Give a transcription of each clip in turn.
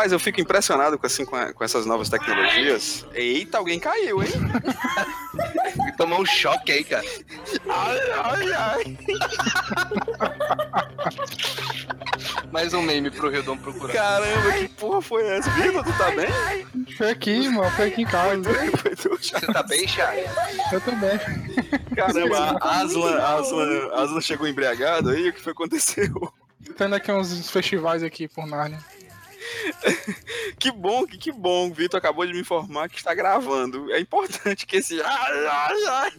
Rapaz, eu fico impressionado com, assim, com, a- com essas novas tecnologias. Eita, alguém caiu, hein? Tomou um choque aí, cara. Ai, ai, ai. Mais um meme pro Rildon procurar. Caramba, que porra foi essa? Vitor, tu tá bem? Foi aqui, mano, foi aqui em casa. Foi tu, Você tá bem, Charles? Eu também. Caramba, a Aslan, Aslan, Aslan chegou embriagado aí, o que foi que aconteceu? Tendo aqui uns festivais aqui por Nárnia. Que bom, que, que bom. O Vitor acabou de me informar que está gravando. É importante que esse. Ai, ai, ai.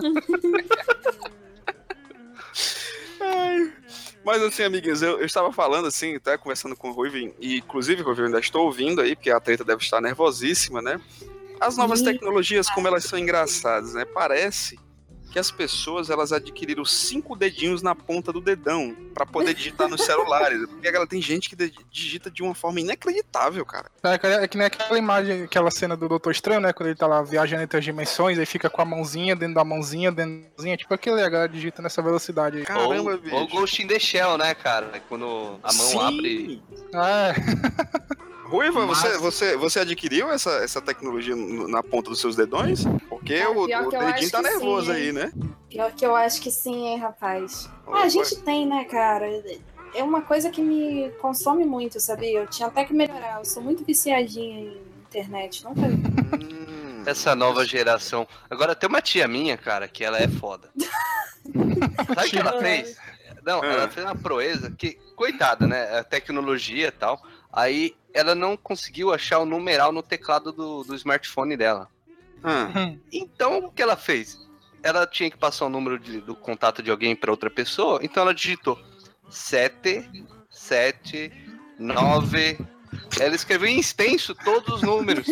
Ai. Mas assim, amiguinhos, eu, eu estava falando assim, até conversando com o Ruiven, e inclusive, Ruiven, ainda estou ouvindo aí, porque a treta deve estar nervosíssima, né? As novas tecnologias, como elas são engraçadas, né? Parece que as pessoas elas adquiriram cinco dedinhos na ponta do dedão para poder digitar nos celulares. Porque ela tem gente que digita de uma forma inacreditável, cara. É, que- é que nem aquela imagem, aquela cena do Doutor Estranho, né? Quando ele tá lá viajando entre as dimensões, aí fica com a mãozinha dentro da mãozinha, dentro da mãozinha. Tipo aquele, a galera digita nessa velocidade aí. Caramba, ou, bicho. ou Ghost in the Shell, né, cara? Quando a mão Sim. abre. É, Ruiva, Mas- você, você, você adquiriu essa, essa tecnologia no- na ponta dos seus dedões? Porque o, o dedinho acho tá que nervoso sim, aí, né? Pior que eu acho que sim, hein, rapaz. Ah, a gente tem, né, cara? É uma coisa que me consome muito, sabia? Eu tinha até que melhorar. Eu sou muito viciadinha em internet. Nunca. Hum. Essa nova geração. Agora tem uma tia minha, cara, que ela é foda. Sabe o que ela fez? Não, Ah. ela fez uma proeza que, coitada, né? A tecnologia e tal. Aí ela não conseguiu achar o numeral no teclado do, do smartphone dela. Ah, Então o que ela fez? Ela tinha que passar o número de- do contato de alguém para outra pessoa, então ela digitou 7, 7, 9. Ela escreveu em extenso todos os números.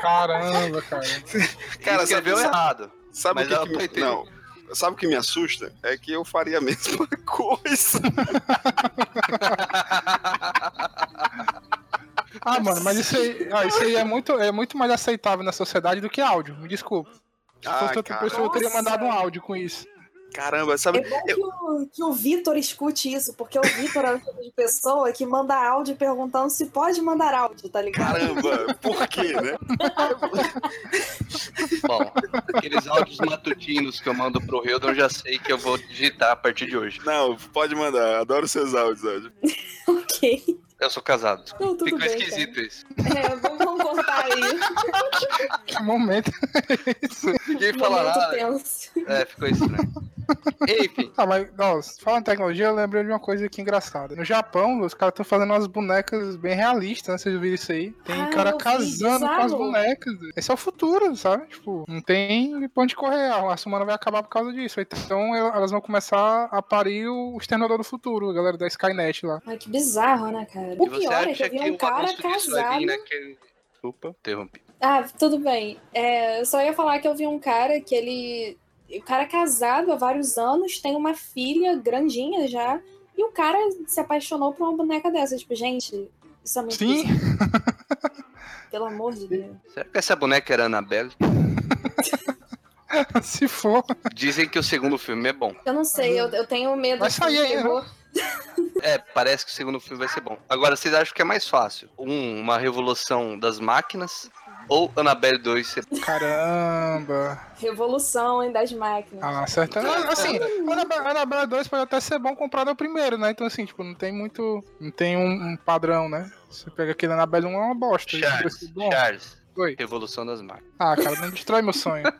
caramba, cara. Cara, escreveu sabe- errado. sabe Mas o que, ela que me... Não, sabe o que me assusta? É que eu faria a mesma coisa. Ah, mano, mas isso aí, ah, isso aí é, muito, é muito mais aceitável na sociedade do que áudio. Me desculpa. Se Ah, fosse outra pessoa, eu teria mandado um áudio com isso. Caramba, sabe? É bom que o, que o Vitor escute isso, porque o Vitor é o tipo de pessoa que manda áudio perguntando se pode mandar áudio, tá ligado? Caramba, por quê, né? Bom, aqueles áudios matutinos que eu mando pro Hildon, eu já sei que eu vou digitar a partir de hoje. Não, pode mandar. Adoro seus áudios, Áudio. ok. Eu sou casado. Não, Ficou bem, esquisito isso. É, vamos, cortar aí. Que momento. Ninguém fala Momento nada. tenso. É, ficou estranho. Enfim, Ah, mas, nossa, falando em tecnologia, eu lembrei de uma coisa aqui engraçada. No Japão, os caras estão fazendo umas bonecas bem realistas, né? Vocês viram isso aí? Tem Ah, cara vi, casando com as bonecas. Esse é o futuro, sabe? Tipo, não tem pra onde correr. A raça humana vai acabar por causa disso. Então el- elas vão começar a parir o exterminador do futuro, a galera da Skynet lá. Ai, que bizarro, né, cara? O e pior é que acha eu vi que um cara vai casado. naquele... Opa, interrompi. Ah, tudo bem. É, eu só ia falar que eu vi um cara que ele. O cara é casado há vários anos, tem uma filha grandinha já, e o cara se apaixonou por uma boneca dessa. Tipo, gente, isso é muito Sim. Pelo amor de Deus. Será que essa boneca era Annabelle? Se for. Dizem que o segundo filme é bom. Eu não sei, eu, eu tenho medo Vai de sair aí, né? terror. É, parece que o segundo filme vai ser bom. Agora, vocês acham que é mais fácil? Um, uma revolução das máquinas ou Annabelle 2 ser... Caramba. Revolução hein, das máquinas. Ah, certo. Assim, Annabelle Annabelle 2 pode até ser bom comprado ao primeiro, né? Então, assim, tipo, não tem muito. Não tem um, um padrão, né? Você pega aquele Annabelle 1 é uma bosta. Isso Charles. Charles, Oi. revolução das máquinas. Ah, cara, não destrói meu sonho.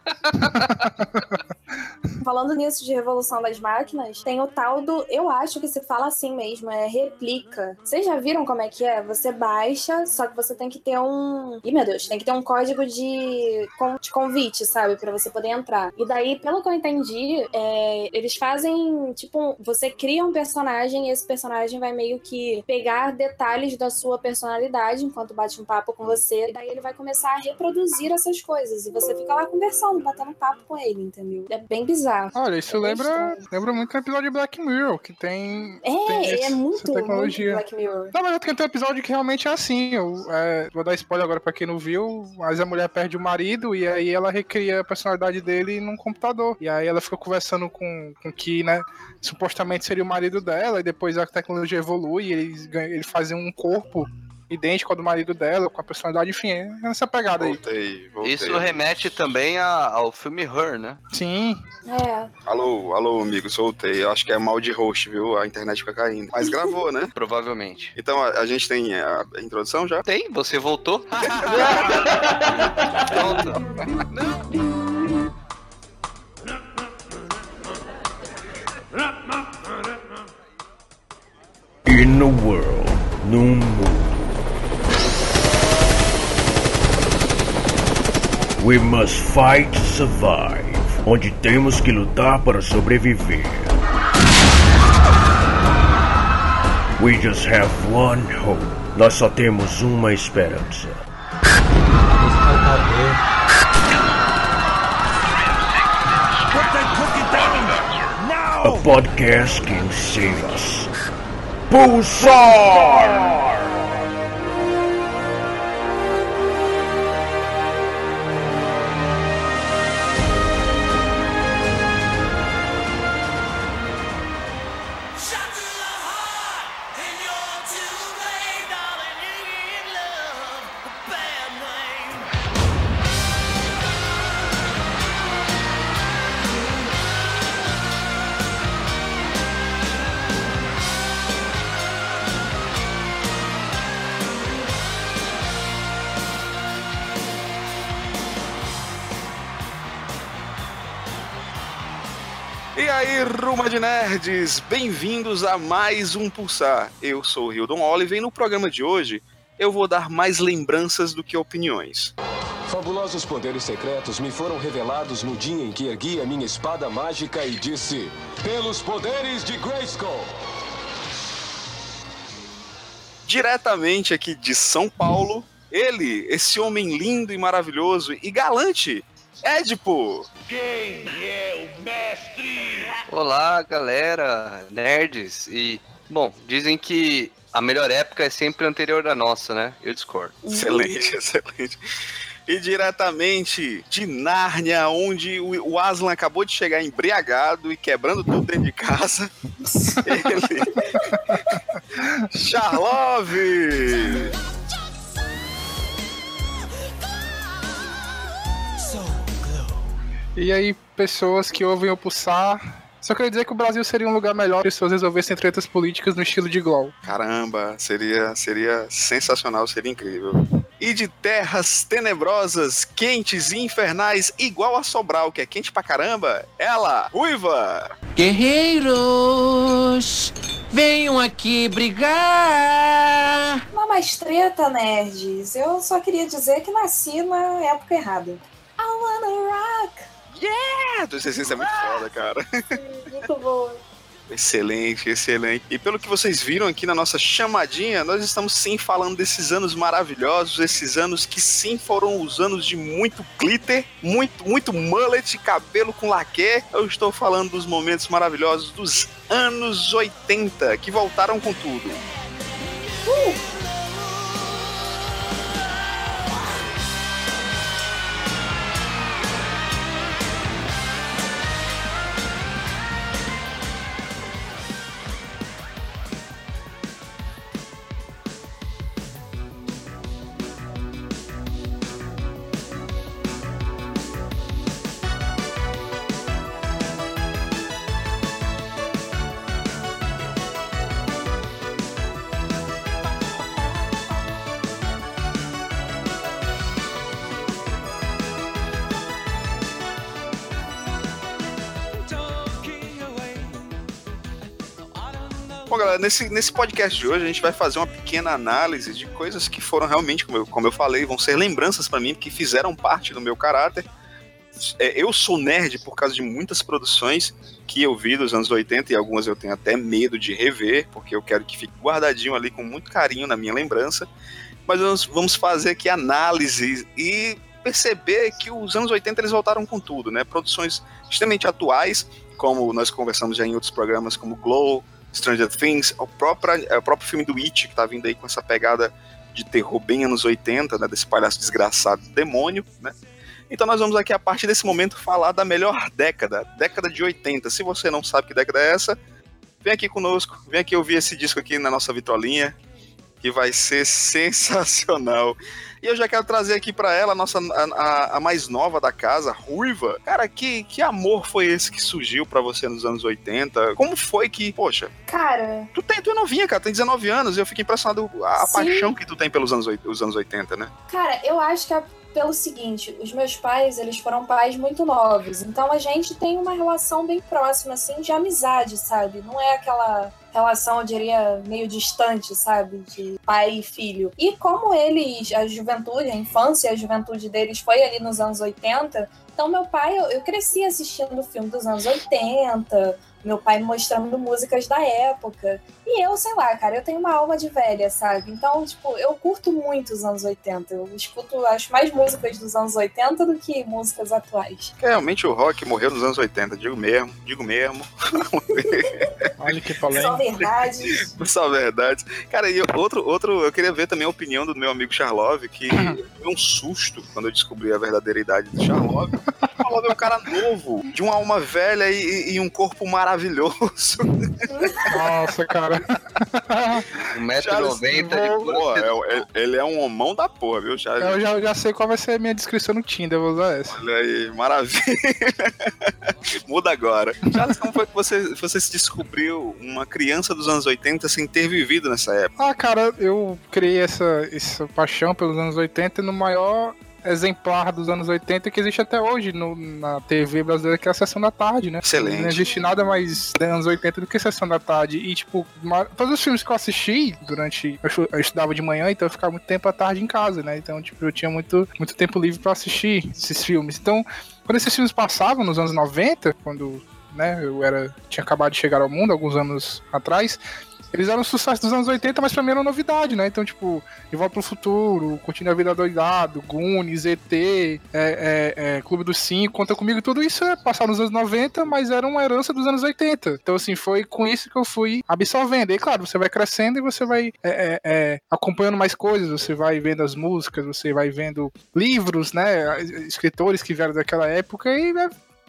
Falando nisso de Revolução das Máquinas, tem o tal do. Eu acho que se fala assim mesmo, é replica. Vocês já viram como é que é? Você baixa, só que você tem que ter um. Ih, meu Deus, tem que ter um código de, de convite, sabe? Pra você poder entrar. E daí, pelo que eu entendi, é, eles fazem. Tipo, você cria um personagem e esse personagem vai meio que pegar detalhes da sua personalidade enquanto bate um papo com você. E daí ele vai começar a reproduzir essas coisas. E você fica lá conversando, batendo papo com ele, entendeu? É bem bizarro. Olha, isso É lembra, lembra muito um episódio de Black Mirror, que tem. É, tem esse- é muito, muito tecnologia. Black Mirror. Não, mas tem um episódio que realmente é assim. Eu, é, vou dar spoiler agora pra quem não viu. Mas a mulher perde o marido e aí ela recria a personalidade dele num computador. E aí ela fica conversando com, com que, né? Supostamente seria o marido dela. E depois a tecnologia evolui e eles, eles fazem um corpo idêntico ao do marido dela, com a personalidade, enfim, é essa pegada aí. Voltei, voltei. Isso remete também a- ao filme Her, né? Sim. É. Alô, alô, amigos, voltei. Eu acho que é mal de host, viu? A internet fica caindo. Mas gravou, né? Provavelmente. Então a, a gente tem a, a introdução já? Tem, você voltou? Volta. In the world, num mundo. We must fight to survive. Onde temos que lutar para sobreviver. We just have one hope. Nós só temos uma esperança. A podcast can save us. Pulsar! Nerds, bem-vindos a mais um Pulsar. Eu sou o Hildon Olive e no programa de hoje eu vou dar mais lembranças do que opiniões. Fabulosos poderes secretos me foram revelados no dia em que ergui a minha espada mágica e disse: Pelos poderes de Grayskull! Diretamente aqui de São Paulo, ele, esse homem lindo e maravilhoso e galante, Edipo. Olá, galera, nerds. E, bom, dizem que a melhor época é sempre anterior à nossa, né? Eu discordo. Excelente, excelente. E diretamente de Nárnia, onde o o Aslan acabou de chegar embriagado e quebrando tudo dentro de casa. Ele. Charlove! E aí, pessoas que ouvem o Pulsar. Só queria dizer que o Brasil seria um lugar melhor se as pessoas resolvessem tretas políticas no estilo de Glow. Caramba, seria, seria sensacional, seria incrível. E de terras tenebrosas, quentes e infernais, igual a Sobral, que é quente pra caramba, ela, Ruiva! Guerreiros, venham aqui brigar! Não mais treta, nerds. Eu só queria dizer que nasci na época errada. I wanna rock. Ah, tua essência é muito foda, cara. Muito boa. Excelente, excelente. E pelo que vocês viram aqui na nossa chamadinha, nós estamos sim falando desses anos maravilhosos, esses anos que sim foram os anos de muito glitter, muito, muito mullet, cabelo com laque. Eu estou falando dos momentos maravilhosos dos anos 80, que voltaram com tudo. Bom, nesse, nesse podcast de hoje a gente vai fazer uma pequena análise de coisas que foram realmente, como eu, como eu falei, vão ser lembranças pra mim, que fizeram parte do meu caráter. É, eu sou nerd por causa de muitas produções que eu vi dos anos 80 e algumas eu tenho até medo de rever, porque eu quero que fique guardadinho ali com muito carinho na minha lembrança. Mas nós vamos fazer aqui análise e perceber que os anos 80 eles voltaram com tudo, né? Produções extremamente atuais, como nós conversamos já em outros programas, como Glow, Stranger Things, o próprio, é, o próprio filme do It, que tá vindo aí com essa pegada de terror bem anos 80, né? Desse palhaço desgraçado demônio, né? Então nós vamos aqui, a partir desse momento, falar da melhor década, década de 80. Se você não sabe que década é essa, vem aqui conosco, vem aqui ouvir esse disco aqui na nossa vitrolinha, que vai ser sensacional. E eu já quero trazer aqui para ela a nossa a, a, mais nova da casa, Ruiva. Cara, que, que amor foi esse que surgiu para você nos anos 80? Como foi que, poxa, Cara, tu tem tu é novinha, cara, tem 19 anos, e eu fico impressionado a Sim. paixão que tu tem pelos anos, os anos 80, né? cara, eu acho que é pelo seguinte, os meus pais, eles foram pais muito novos, então a gente tem uma relação bem próxima, assim, de amizade, sabe? Não é aquela relação, eu diria, meio distante, sabe? De pai e filho. E como eles, a juventude, a infância e a juventude deles foi ali nos anos 80, então meu pai, eu, eu cresci assistindo filme dos anos 80, meu pai me mostrando músicas da época. E eu, sei lá, cara, eu tenho uma alma de velha, sabe? Então, tipo, eu curto muito os anos 80. Eu escuto, acho, mais músicas dos anos 80 do que músicas atuais. Realmente o rock morreu nos anos 80, digo mesmo, digo mesmo. Olha que Só polêmica. verdade. Só verdade. Cara, e outro, outro, eu queria ver também a opinião do meu amigo Charlov, que foi um susto quando eu descobri a verdadeira idade do Charlov. Charlov é um cara novo, de uma alma velha e, e um corpo maravilhoso. Nossa, cara. 1,90m de Pô, é- é- ele é um homão da porra, viu, Charles? Eu já, já sei qual vai ser a minha descrição no Tinder, eu vou usar essa. Olha aí, maravilha. Muda agora. Charles, como foi que você, você se descobriu uma criança dos anos 80 sem ter vivido nessa época? Ah, cara, eu criei essa, essa paixão pelos anos 80 no maior exemplar dos anos 80 que existe até hoje no- na TV brasileira, que é a Sessão da Tarde, né? Excelente. Não existe nada mais dos anos 80 do que Sessão da Tarde. E, tipo, todos os filmes que eu assisti durante. Eu, estu- eu estudava de manhã, então eu ficava muito tempo à tarde em casa, né? Então, tipo, eu tinha muito, muito tempo livre pra assistir esses filmes. Então, quando esses filmes passavam nos anos 90, quando né, eu era, tinha acabado de chegar ao mundo, alguns anos atrás, eles eram sucesso dos anos 80, mas pra mim era novidade, né? Então, tipo, De Volta pro Futuro, Curtindo a Vida Doidado, Goonies, ET, é, é, é, Clube dos Cinco, Conta Comigo, tudo isso é passado nos anos 90, mas era uma herança dos anos 80. Então, assim, foi com isso que eu fui absorvendo. E, claro, você vai crescendo e você vai é, é, é, acompanhando mais coisas, você vai vendo as músicas, você vai vendo livros, né? Escritores que vieram daquela época e...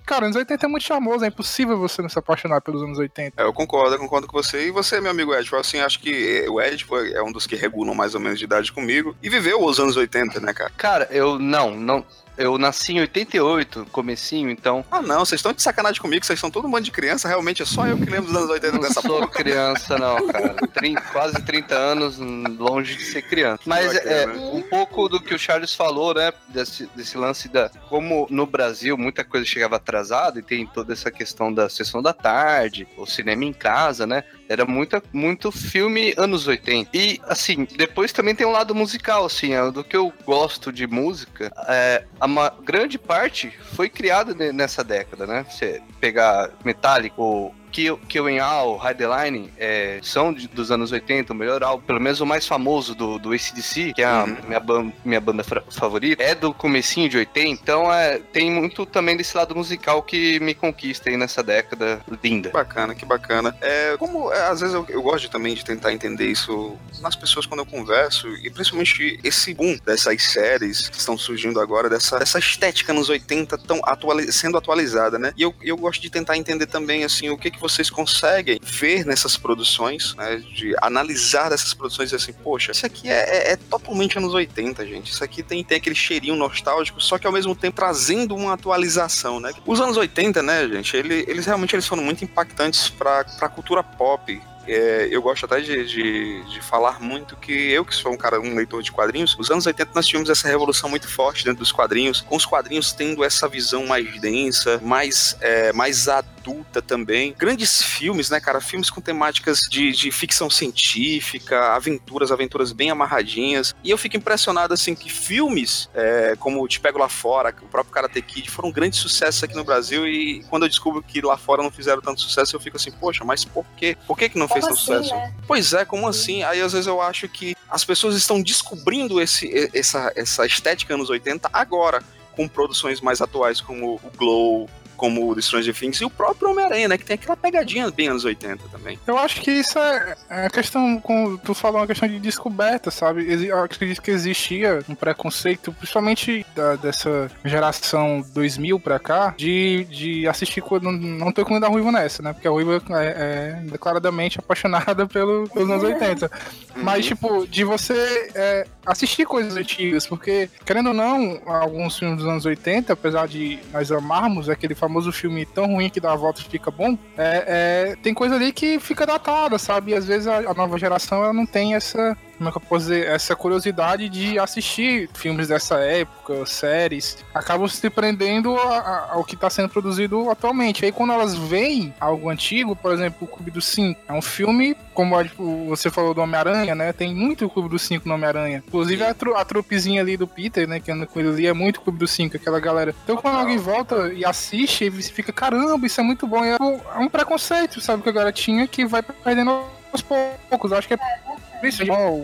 Cara, anos 80 é muito charmoso, é impossível você não se apaixonar pelos anos 80. É, eu concordo, eu concordo com você. E você, meu amigo Ed, assim, acho que o Ed foi, é um dos que regulam mais ou menos de idade comigo. E viveu os anos 80, né, cara? Cara, eu não, não. Eu nasci em 88, comecinho, então. Ah, não, vocês estão de sacanagem comigo, vocês são todo um bando de criança, realmente é só eu que lembro dos anos 80 Não dessa sou porra. criança, não, cara. Trin- quase 30 anos, longe de ser criança. Mas é, um pouco do que o Charles falou, né? Desse, desse lance da. Como no Brasil muita coisa chegava atrasada e tem toda essa questão da sessão da tarde, o cinema em casa, né? Era muita, muito filme anos 80. E, assim, depois também tem um lado musical, assim, é, do que eu gosto de música. É, a ma- grande parte foi criada ne- nessa década, né? Você pegar Metallica, o Kill, Kill Em All, High the Line, é, são de- dos anos 80, o melhor álbum, pelo menos o mais famoso do, do ACDC, que é a Uhum. minha, ban- minha banda favorita, é do comecinho de 80, então é, tem muito também desse lado musical que me conquista aí nessa década linda. Bacana, que bacana. É, como é, às vezes eu, eu gosto também de tentar entender isso nas pessoas quando eu converso, e principalmente esse boom dessas séries que estão surgindo agora, dessa, dessa estética nos 80 tão atuali- sendo atualizada, né? E eu, eu gosto de tentar entender também, assim, o que, que vocês conseguem ver nessas produções, né? De analisar dessas produções e assim, poxa, isso aqui é, é- é totalmente anos 80, gente. Isso aqui tem, tem aquele cheirinho nostálgico, só que ao mesmo tempo trazendo uma atualização, né? Os anos 80, né, gente, ele- eles realmente eles foram muito impactantes para a cultura pop. É, eu gosto até de, de, de falar muito que eu, que sou um cara, um leitor de quadrinhos, nos anos 80 nós tivemos essa revolução muito forte dentro dos quadrinhos, com os quadrinhos tendo essa visão mais densa, mais, é, mais adulta também. Grandes filmes, né, cara? Filmes com temáticas de, de ficção científica, aventuras, aventuras bem amarradinhas. E eu fico impressionado, assim, que filmes é, como Te Pego Lá Fora, o próprio Karate Kid, foram grandes sucessos aqui no Brasil. E quando eu descubro que lá fora não fizeram tanto sucesso, eu fico assim, poxa, mas por quê? Por que, que não fez tão assim, sucesso. né? Pois é, como assim? Aí às vezes eu acho que as pessoas estão descobrindo esse, essa, essa estética anos 80 agora, com produções mais atuais como o Glow, como o The Stranger Things e o próprio Homem-Aranha, né? Que tem aquela pegadinha bem anos 80 também. Eu acho que isso é, é questão, como tu falou, uma questão de descoberta, sabe? Eu acredito que existia um preconceito, principalmente da- dessa geração 2000 pra cá, de, de assistir. co- Não, não tô incluindo a Ruiva nessa, né? Porque a Ruiva é, é declaradamente apaixonada pelo, pelos anos 80. Mas, tipo, de você é, assistir coisas antigas, porque, querendo ou não, alguns filmes dos anos 80, apesar de nós amarmos aquele famoso filme tão ruim que dá a volta e fica bom, é, é, tem coisa ali que fica datada, sabe? E às vezes a, a nova geração ela não tem essa. Como é que eu posso dizer? Essa curiosidade de assistir filmes dessa época, séries, acabam se prendendo a- a- ao que está sendo produzido atualmente. Aí quando elas veem algo antigo, por exemplo, o Clube dos Cinco, é um filme, como tipo, você falou do Homem-Aranha, né? Tem muito o Clube dos Cinco no Homem-Aranha. Inclusive a, tru, a trupezinha ali do Peter, né? Que anda com ele ali, é muito Clube dos Cinco, aquela galera. Então quando alguém volta e assiste, você fica, caramba, isso é muito bom. E é um- é um preconceito, sabe, que a galera tinha que vai perdendo aos poucos. Eu acho que é por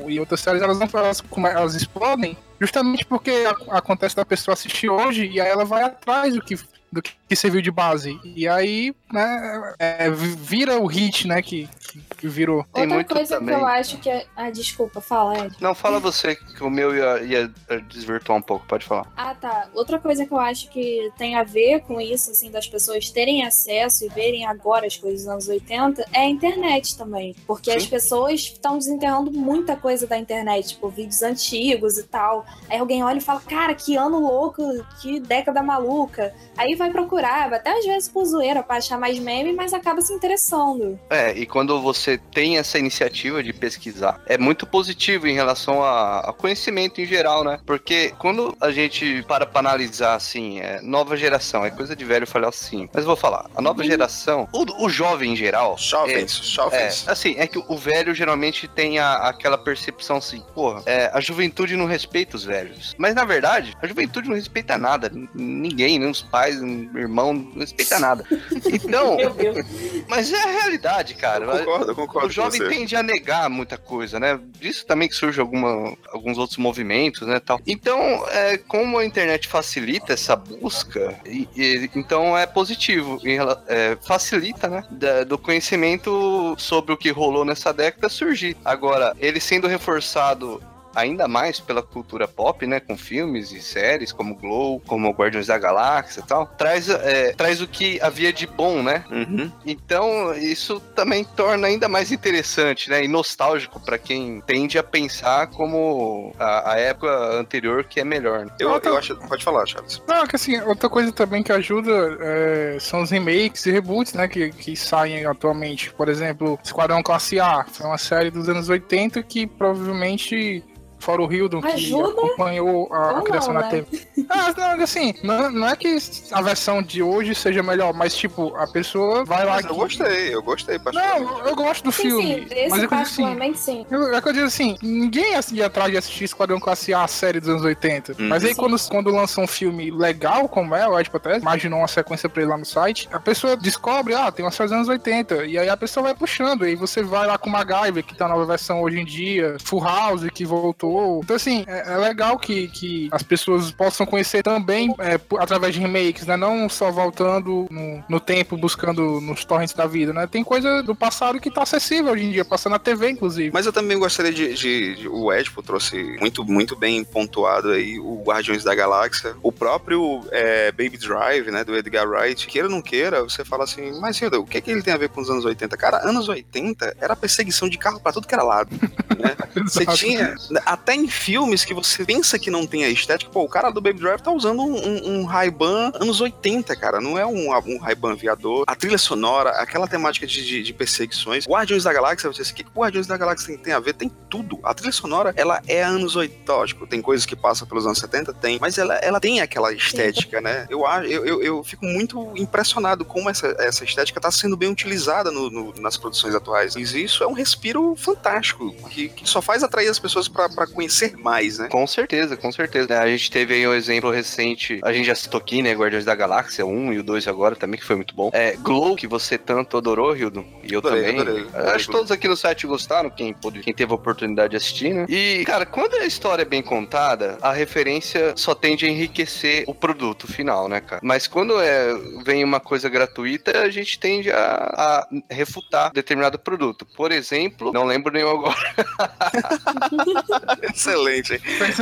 e outras séries, elas não elas, como elas explodem justamente porque a- acontece da pessoa assistir hoje e aí ela vai atrás do que do que serviu de base. E aí, né, é, vira o hit, né, que, que, virou. Tem Outra muito coisa também. que eu acho que é. Ah, desculpa, fala, Ed. Não, fala você, que o meu ia, ia eh, desvirtuar um pouco, pode falar. Ah, tá. Outra coisa que eu acho que tem a ver com isso, assim, das pessoas terem acesso e verem agora as coisas dos anos 80, é a internet também. Porque as pessoas estão desenterrando muita coisa da internet, tipo, vídeos antigos e tal. Aí alguém olha e fala, cara, que ano louco, que década maluca. Aí vai procurar, até às vezes por zoeira, pra achar mais meme, mas acaba se interessando. É, e quando você tem essa iniciativa de pesquisar, é muito positivo em relação a, a conhecimento em geral, né? Porque quando a gente para pra analisar, assim, é, nova geração, é coisa de velho falar assim. Mas eu vou falar, a nova geração, o, o jovem em geral, Jovens, É, jovens. assim, é que o velho geralmente tem a- aquela percepção assim, porra, é, a juventude não respeita os velhos. Mas na verdade, a juventude não respeita nada. Ninguém, nem os pais, irmão, não respeita nada. Então, mas é a realidade, cara. eu concordo, eu concordo O jovem com você. tende a negar muita coisa, né? Disso também que surge alguma, alguns outros movimentos, né, tal. Então, é, como a internet facilita essa busca, e- e- então é positivo, em rela- é, facilita, né, da- do conhecimento sobre o que rolou nessa década surgir. Agora, ele sendo reforçado ainda mais pela cultura pop, né, com filmes e séries como Glow, como Guardiões da Galáxia e tal, traz, é, traz o que havia de bom, né? Uhum. Então, isso também torna ainda mais interessante, né? E nostálgico pra quem tende a pensar como a, a época anterior que é melhor. Né? Eu, eu acho. Pode falar, Charles. Não, que assim, outra coisa também que ajuda é, são os remakes e reboots, né, que, que saem atualmente. Por exemplo, Esquadrão Classe A, foi uma série dos anos 80 que provavelmente, fora o Hildon, que acompanhou a, a criação não, na né? TV. Ah, não, assim, não, não é que a versão de hoje seja melhor, mas tipo, a pessoa vai lá Mas eu que- gostei, eu gostei, Não, particularmente. eu gosto do Sim, filme. sim, mas é assim. particularmente sim. Eu, é que eu digo assim, ninguém ia atrás de assistir Esquadrão Classe A, a série dos anos 80. Uhum. Mas aí Sim. quando, quando lança um filme legal, como é, o Ed até imaginou uma sequência pra ele lá no site, a pessoa descobre, ah, tem uma série dos anos 80. E aí a pessoa vai puxando, e aí você vai lá com MacGyver, que tá na nova versão hoje em dia, Full House, que voltou. Então assim, é, é legal que, que as pessoas possam conhecer também é, através de remakes, né? Não só voltando no, no tempo, buscando nos torrents da vida, né? Tem coisa do passado que tá acessível hoje em dia, passando na TV, inclusive. Mas eu também gostaria de, de- de- O Edipo trouxe muito, muito bem pontuado aí o Guardiões da Galáxia. O próprio é, Baby Drive, né, do Edgar Wright. Queira ou não queira, você fala assim, mas Hilda, o que, que ele tem a ver com os anos 80? Cara, anos 80 era perseguição de carro pra tudo que era lado. né? Você tinha. Até em filmes que você pensa que não tem a estética, pô, o cara do Baby Drive tá usando um, um, um Ray-Ban anos 80, cara. Não é um, um Ray-Ban aviador. A trilha sonora, aquela temática de, de, de perseguições. Guardiões da Galáxia, você disse, o que Guardiões da Galáxia tem, tem a ver? Tem tudo. A trilha sonora, ela é anos 80. Lógico, tem coisas que passam pelos anos 70, tem. Mas ela, ela tem aquela estética, né? Eu, eu, eu, eu fico muito impressionado como essa, essa estética tá sendo bem utilizada no- no- nas produções atuais. E isso é um respiro fantástico, que, que só faz atrair as pessoas pra conhecer mais, né? Com certeza, com certeza. A gente teve aí um exemplo recente, a gente já citou aqui, né? Guardiões da Galáxia 1 e o 2 agora também, que foi muito bom. É, Glow, que você tanto adorou, Hildo. E eu Adorei, também. adorei, Eu adorei Acho que todos aqui no site gostaram, quem, pôde, quem teve a oportunidade de assistir, né? E, cara, quando a história é bem contada, a referência só tende a enriquecer o produto final, né, cara? Mas quando é, vem uma coisa gratuita, a gente tende a, a refutar determinado produto. Por exemplo, não lembro nenhum agora. Excelente. hein? Fez,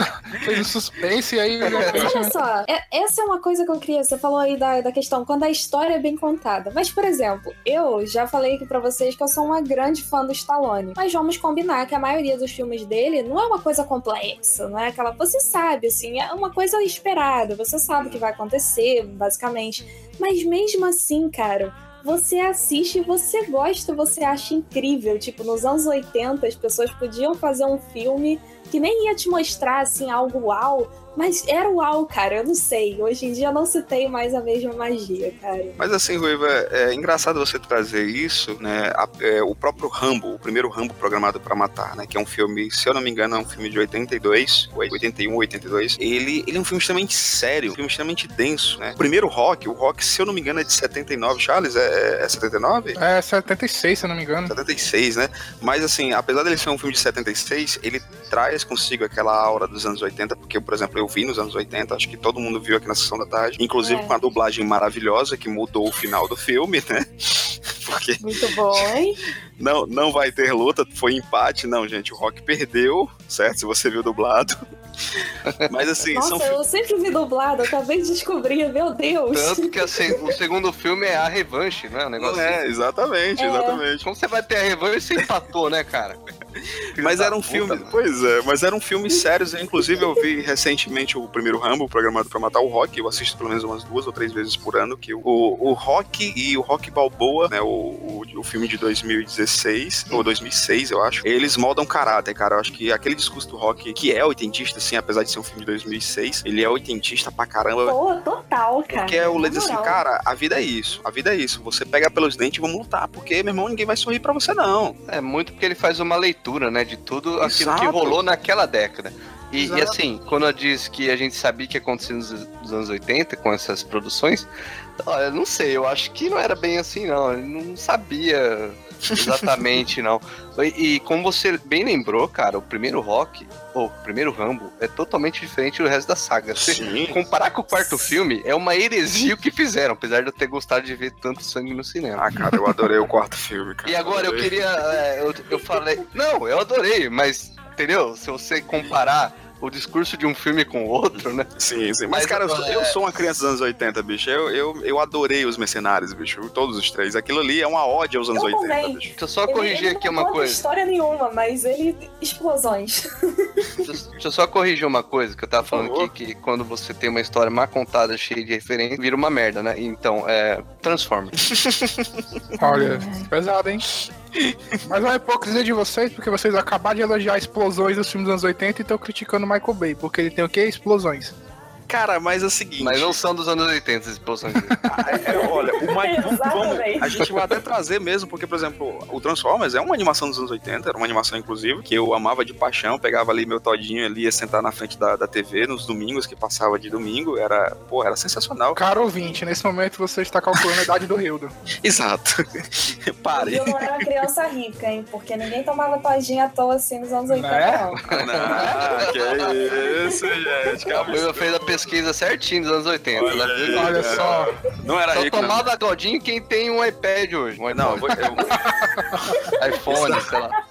fez um suspense e aí. Mas repente, olha só, é- essa é uma coisa que eu queria. Você falou aí da, da questão quando a história é bem contada. Mas, por exemplo, eu já falei aqui pra vocês que eu sou uma grande fã do Stallone. Mas vamos combinar que a maioria dos filmes dele não é uma coisa complexa, não é aquela. Você sabe, assim, é uma coisa esperada. Você sabe o que vai acontecer, basicamente. Mas mesmo assim, cara. Você assiste, você gosta, você acha incrível. Tipo, nos anos 80, as pessoas podiam fazer um filme que nem ia te mostrar assim algo uau, mas era uau, cara. Eu não sei. Hoje em dia não se tem mais a mesma magia, cara. Mas assim, Ruiva, é engraçado você trazer isso, né? A- é, o próprio Rambo, o primeiro Rambo programado pra matar, né? Que é um filme, se eu não me engano, é um filme de 82, ou 81, 82. Ele, ele é um filme extremamente sério, um filme extremamente denso, né? O primeiro Rock, o Rock, se eu não me engano, é de 79. Charles, é, é 79? É 76, se eu não me engano. 76, né? Mas assim, apesar dele ser um filme de 76, ele traz consigo aquela aura dos anos 80, porque, por exemplo, eu vi nos anos 80, acho que todo mundo viu aqui na sessão da tarde, inclusive É. com a dublagem maravilhosa que mudou o final do filme, né? Porque Muito bom, hein? não, não vai ter luta, foi empate, não, gente. O Rock perdeu, certo? Se você viu dublado. Mas assim, Nossa, são eu sempre vi dublado, eu acabei de descobrir, meu Deus. Tanto que a se- o segundo filme é a revanche, né? O negócio Não é, exatamente, É. exatamente. Como você vai ter a revanche se empatou, né, cara? Mas era um puta, filme. mano. Pois é, mas eram filmes sérios. Inclusive, eu vi recentemente o primeiro Rambo, programado pra matar o Rock. Eu assisto pelo menos umas duas ou três vezes por ano. Que o, o Rock e o Rock Balboa, né? O, o, o filme de 2016, ou 2006, eu acho. Eles moldam caráter, cara. Eu acho que aquele discurso do Rock, que é oitentista, assim, apesar de ser um filme de 2006, ele é oitentista pra caramba. Pô, total, cara. Porque é o Na lance assim, cara, a vida é isso. A vida é isso. Você pega pelos dentes e vamos lutar. Porque, meu irmão, ninguém vai sorrir pra você, não. É muito porque ele faz uma leitura, né, de tudo aquilo Exato. que rolou naquela década. E, e assim, quando eu disse que a gente sabia que ia acontecer nos, nos anos 80 com essas produções, olha, eu não sei, eu acho que não era bem assim, não. Eu não sabia exatamente, não. E, e como você bem lembrou, cara, o primeiro rock, ou o primeiro Rambo, é totalmente diferente do resto da saga. Sim. comparar com o quarto filme é uma heresia o que fizeram, apesar de eu ter gostado de ver tanto sangue no cinema. Ah, cara, eu adorei o quarto filme, cara. E agora eu queria. é, eu, eu falei. Não, eu adorei, mas, entendeu? Se você comparar o discurso de um filme com o outro, né? Sim, sim. Mas, Mas, cara, eu sou, é- eu sou uma criança dos anos 80, bicho. Eu, eu, eu adorei os mercenários, bicho. Todos os três. Aquilo ali é uma ode aos anos Eu 80, também. bicho. Deixa eu só Ele- corrigir ele aqui não uma coisa. história nenhuma, mas ele. Explosões. Deixa, deixa eu só corrigir uma coisa que eu tava falando aqui, que quando você tem uma história mal contada, cheia de referência, vira uma merda, né? Então, é. Transformers. Olha, pesado, hein? Mas é a hipocrisia de vocês, porque vocês acabaram de elogiar explosões dos filmes dos anos 80 e estão criticando o Michael Bay, porque ele tem o quê? Explosões. Cara, mas é o seguinte. Mas não são dos anos 80 as explosões dele. É, olha, o Mike, vamos, a gente vai até trazer mesmo, porque, por exemplo, o Transformers é uma animação dos anos 80, era uma animação, inclusive, que eu amava de paixão, pegava ali meu todinho ali, ia sentar na frente da, da TV nos domingos, que passava de domingo, era, pô, era sensacional. Caro ouvinte, nesse momento você está calculando a idade do Hildo. Exato. Pare. Eu não era uma criança rica, hein? Porque ninguém tomava todinha à toa assim nos anos 80, Né? não. Não, que isso, gente. A Calma, fez a pesquisa certinho dos anos 80. Olha viu? Olha só, Não era Só rico, não. tomava todinho quem tem um iPad hoje. Um Não, eu vou- eu, iPhone sei lá.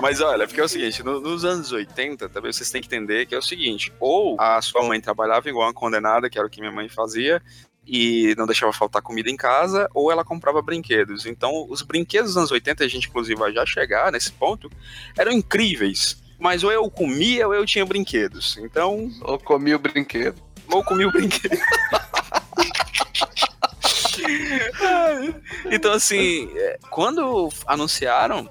Mas olha, porque é o seguinte, no- nos anos 80, também vocês têm que entender que é o seguinte, ou a sua mãe trabalhava igual uma condenada, que era o que minha mãe fazia, e não deixava faltar comida em casa, ou ela comprava brinquedos. Então, os brinquedos dos anos 80, a gente inclusive vai já chegar nesse ponto, eram incríveis. Mas ou eu comia ou eu tinha brinquedos. Então, Eu comi o brinquedo. ou comi o brinquedo. então, assim, é, quando anunciaram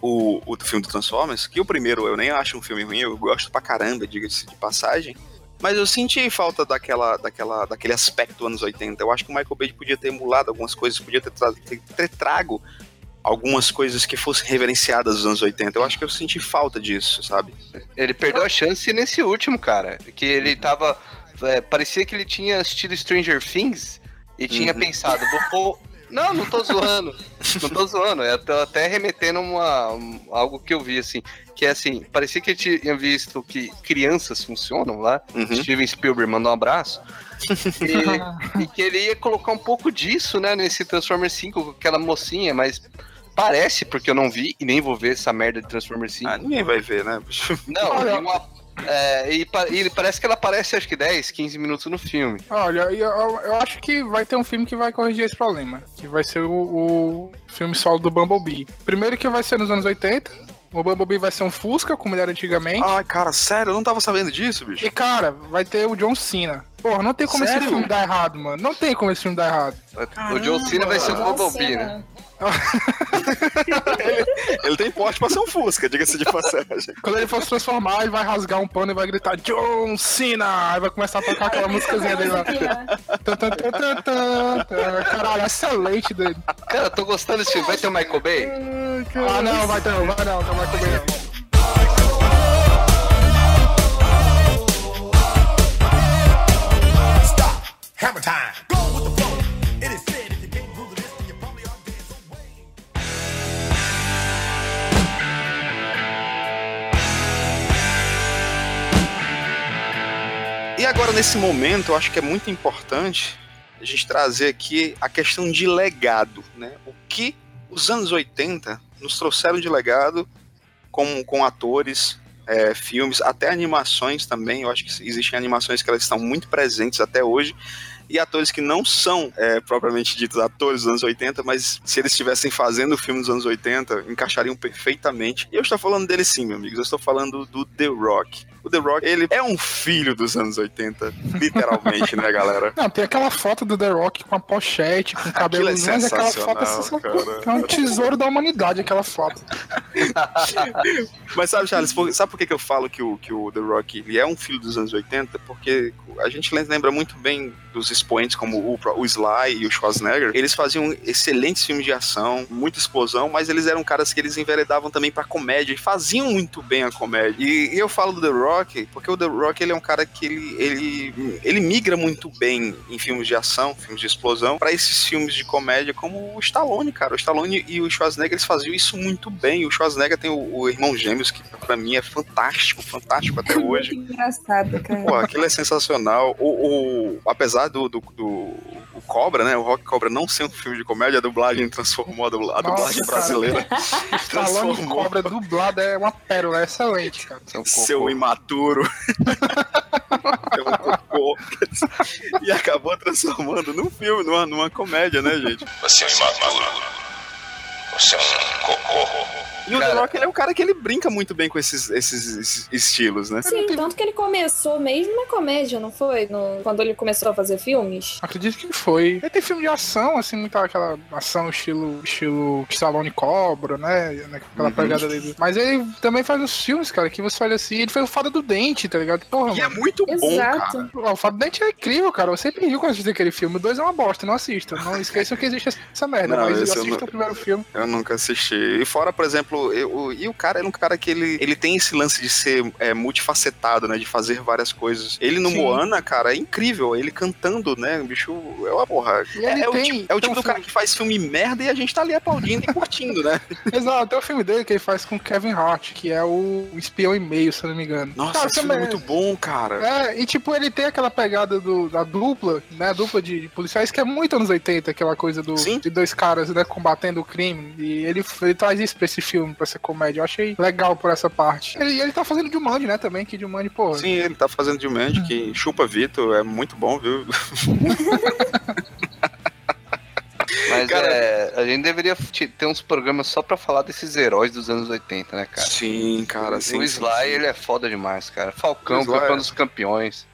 o, o filme do Transformers, que o primeiro eu nem acho um filme ruim, eu gosto pra caramba, diga-se de passagem, mas eu senti falta daquela, daquela, daquele aspecto anos 80. Eu acho que o Michael Bay podia ter emulado algumas coisas, podia ter, tra ter, ter trago algumas coisas que fossem reverenciadas dos anos 80. Eu acho que eu senti falta disso, sabe? Ele perdeu a chance nesse último, cara. Que ele tava. é, parecia que ele tinha assistido Stranger Things e tinha pensado, vou pôr. Não, não tô zoando. Não tô zoando. Eu tô até remetendo uma, um- algo que eu vi, assim. Que é assim, parecia que ele tinha visto que crianças funcionam lá. Uhum. Steven Spielberg mandou um abraço. E, e que ele ia colocar um pouco disso, né, nesse Transformers 5 com aquela mocinha, mas parece, porque eu não vi e nem vou ver essa merda de Transformers 5. Ah, ninguém vai ver, né? Não, Olha- e uma- é, e, e parece que ela aparece acho que 10, 15 minutos no filme. Olha, eu, eu- eu acho que vai ter um filme que vai corrigir esse problema. Que vai ser o, o filme solo do Bumblebee. Primeiro que vai ser nos anos 80. O Bumblebee vai ser um Fusca, como ele era antigamente. Ai, cara, sério, eu não tava sabendo disso, bicho. E, cara, vai ter o John Cena. Porra, não tem como Sério? esse filme dar errado, mano. Não tem como esse filme dar errado. o John Cena vai ser o Bumblebee, né? Ele tem porte pra ser um Fusca, diga-se de passagem. Quando ele for se transformar, ele vai rasgar um pano e vai gritar John Cena! Aí vai começar a tocar aquela músicazinha dele lá. Caralho, excelente dele. Cara, eu tô gostando desse filme. Vai ter o Michael Bay? Ah, não, vai não, vai não, não vai comer não. Hammer time. Go with the flow. It is said if you can't rule the list, then you probably are dancing away. E agora, nesse momento, eu acho que é muito importante a gente trazer aqui a questão de legado, né? O que os anos 80 nos trouxeram de legado com, com atores, é, filmes, até animações também. Eu acho que existem animações que elas estão muito presentes até hoje. E atores que não são é, propriamente ditos atores dos anos 80, mas se eles estivessem fazendo o filme dos anos 80, encaixariam perfeitamente. E eu estou falando dele sim, meus amigos. Eu estou falando do The Rock. O The Rock, ele é um filho dos anos 80, literalmente, né, galera? Não, tem aquela foto do The Rock com a pochete, com o cabelo é longe, aquela foto é, é um tesouro da humanidade, aquela foto. Mas sabe, Charles, sabe por que, que eu falo que o, que o The Rock ele é um filho dos anos 80? Porque a gente lembra muito bem dos expoentes como o, o Sly e o Schwarzenegger. Eles faziam excelentes filmes de ação, muita explosão, mas eles eram caras que eles enveredavam também pra comédia e faziam muito bem a comédia. E, e eu falo do The Rock porque o The Rock ele é um cara que ele, ele, ele migra muito bem em filmes de ação, filmes de explosão, pra esses filmes de comédia como o Stallone, cara. O Stallone e o Schwarzenegger eles faziam isso muito bem. O Schwarzenegger tem o, o Irmão Gêmeos, que pra mim é fantástico, fantástico até hoje. Engraçado, cara. Pô, aquilo é sensacional. O, o- apesar do, do, do- o Cobra, né? O Rock Cobra não ser um filme de comédia, a dublagem transformou a, dubla- a Nossa, dublagem cara. brasileira. Stallone transformou Cobra dublada é uma pérola, é excelente, cara. Seu seu imaturo. Seu cocô. e acabou transformando num filme, numa, numa comédia, né, gente? Você é um imaturo. Você é um cocô. E o The Cara. Rock ele é um cara que ele brinca muito bem com esses, esses, esses estilos, né? Sim, tanto que ele começou mesmo na comédia, não foi? No- quando ele começou a fazer filmes. Acredito que foi. Ele tem filme de ação, assim, muita aquela ação estilo, estilo Stallone Cobra, né? Aquela Uhum. pegada dele. Mas ele também faz os filmes, cara, que você olha assim. Ele fez o Fada do Dente, tá ligado? Porra, E é mano. muito bom, Exato. cara. Ó, O Fada do Dente é incrível, cara. Eu sempre rio quando assisto aquele filme. O dois é uma bosta, não assista. Não esqueçam que existe essa merda. Não, mas assista não- o primeiro filme. Eu nunca assisti. E fora, por exemplo, eu- o- e o cara era um cara que ele, ele tem esse lance de ser é, multifacetado, né? De fazer várias coisas. Ele no Sim. Moana, cara, é incrível. Ele cantando, né? Bicho, é uma porra. É, é o tipo, é o tipo do cara filme- que faz filme merda e a gente tá ali aplaudindo e curtindo, né? Exato, tem o filme dele que ele faz com o Kevin Hart, que é o Espião e Meio, se eu não me engano. Nossa, Cara, esse filme é muito bom, cara. É, e tipo, ele tem aquela pegada do, da dupla, né? A dupla de, de policiais, que é muito anos 80, aquela coisa do, Sim. de dois caras, né, combatendo o crime. E ele, ele traz isso pra esse filme, pra essa comédia. Eu achei legal por essa parte. Ele, ele tá fazendo Jumanji, né, também, que Jumanji, pô. Sim, ele tá fazendo de Mandy, que chupa Vitor, é muito bom, viu? Mas Cara- é, a gente deveria ter uns programas só pra falar desses heróis dos anos 80, né, cara? Sim, cara, sim. o sim, Sly, sim. ele é foda demais, cara. Falcão, O campeão é- dos campeões.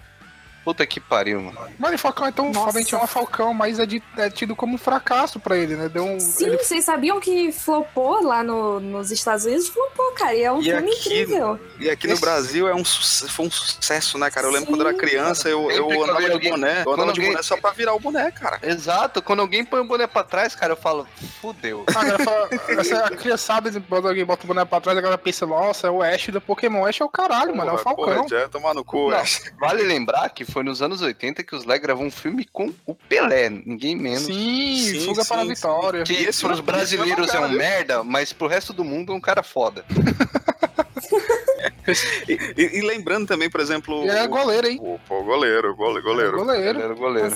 Puta que pariu, mano. Mano, e Falcão é tão Nossa. foda, a gente chama Falcão, mas é, de- é tido como um fracasso pra ele, né? Deu um. Sim, ele- vocês sabiam que flopou lá no- nos Estados Unidos? Flopou, cara. E é um E filme aqui- incrível. E aqui no Brasil é um, foi um sucesso, né, cara? Eu lembro Sim, quando eu era criança, eu, eu Sempre andava de alguém- boné. Eu andava de alguém- boné só pra virar o boné, cara. Exato, quando alguém põe o boné pra trás, cara, eu falo, fudeu. Ah, a galera fala- essa a criançada, quando alguém bota o boné pra trás, a galera pensa, nossa, é o Ash do Pokémon. O Ash é o caralho, mano, é o Porra, Falcão. Porra, já tomar no cu, Não, é. vale lembrar que foi nos anos 80 que os Leg gravou um filme com o Pelé, ninguém menos. Sim, Sim, fuga sim, para a sim. vitória. Que Esse pros é- brasileiros é é um merda, mas pro resto do mundo é um cara foda. E, e- e lembrando também, por exemplo. E é o- goleiro, hein? o, pô, goleiro, gole- goleiro. Goleiro. Ele era o goleiro.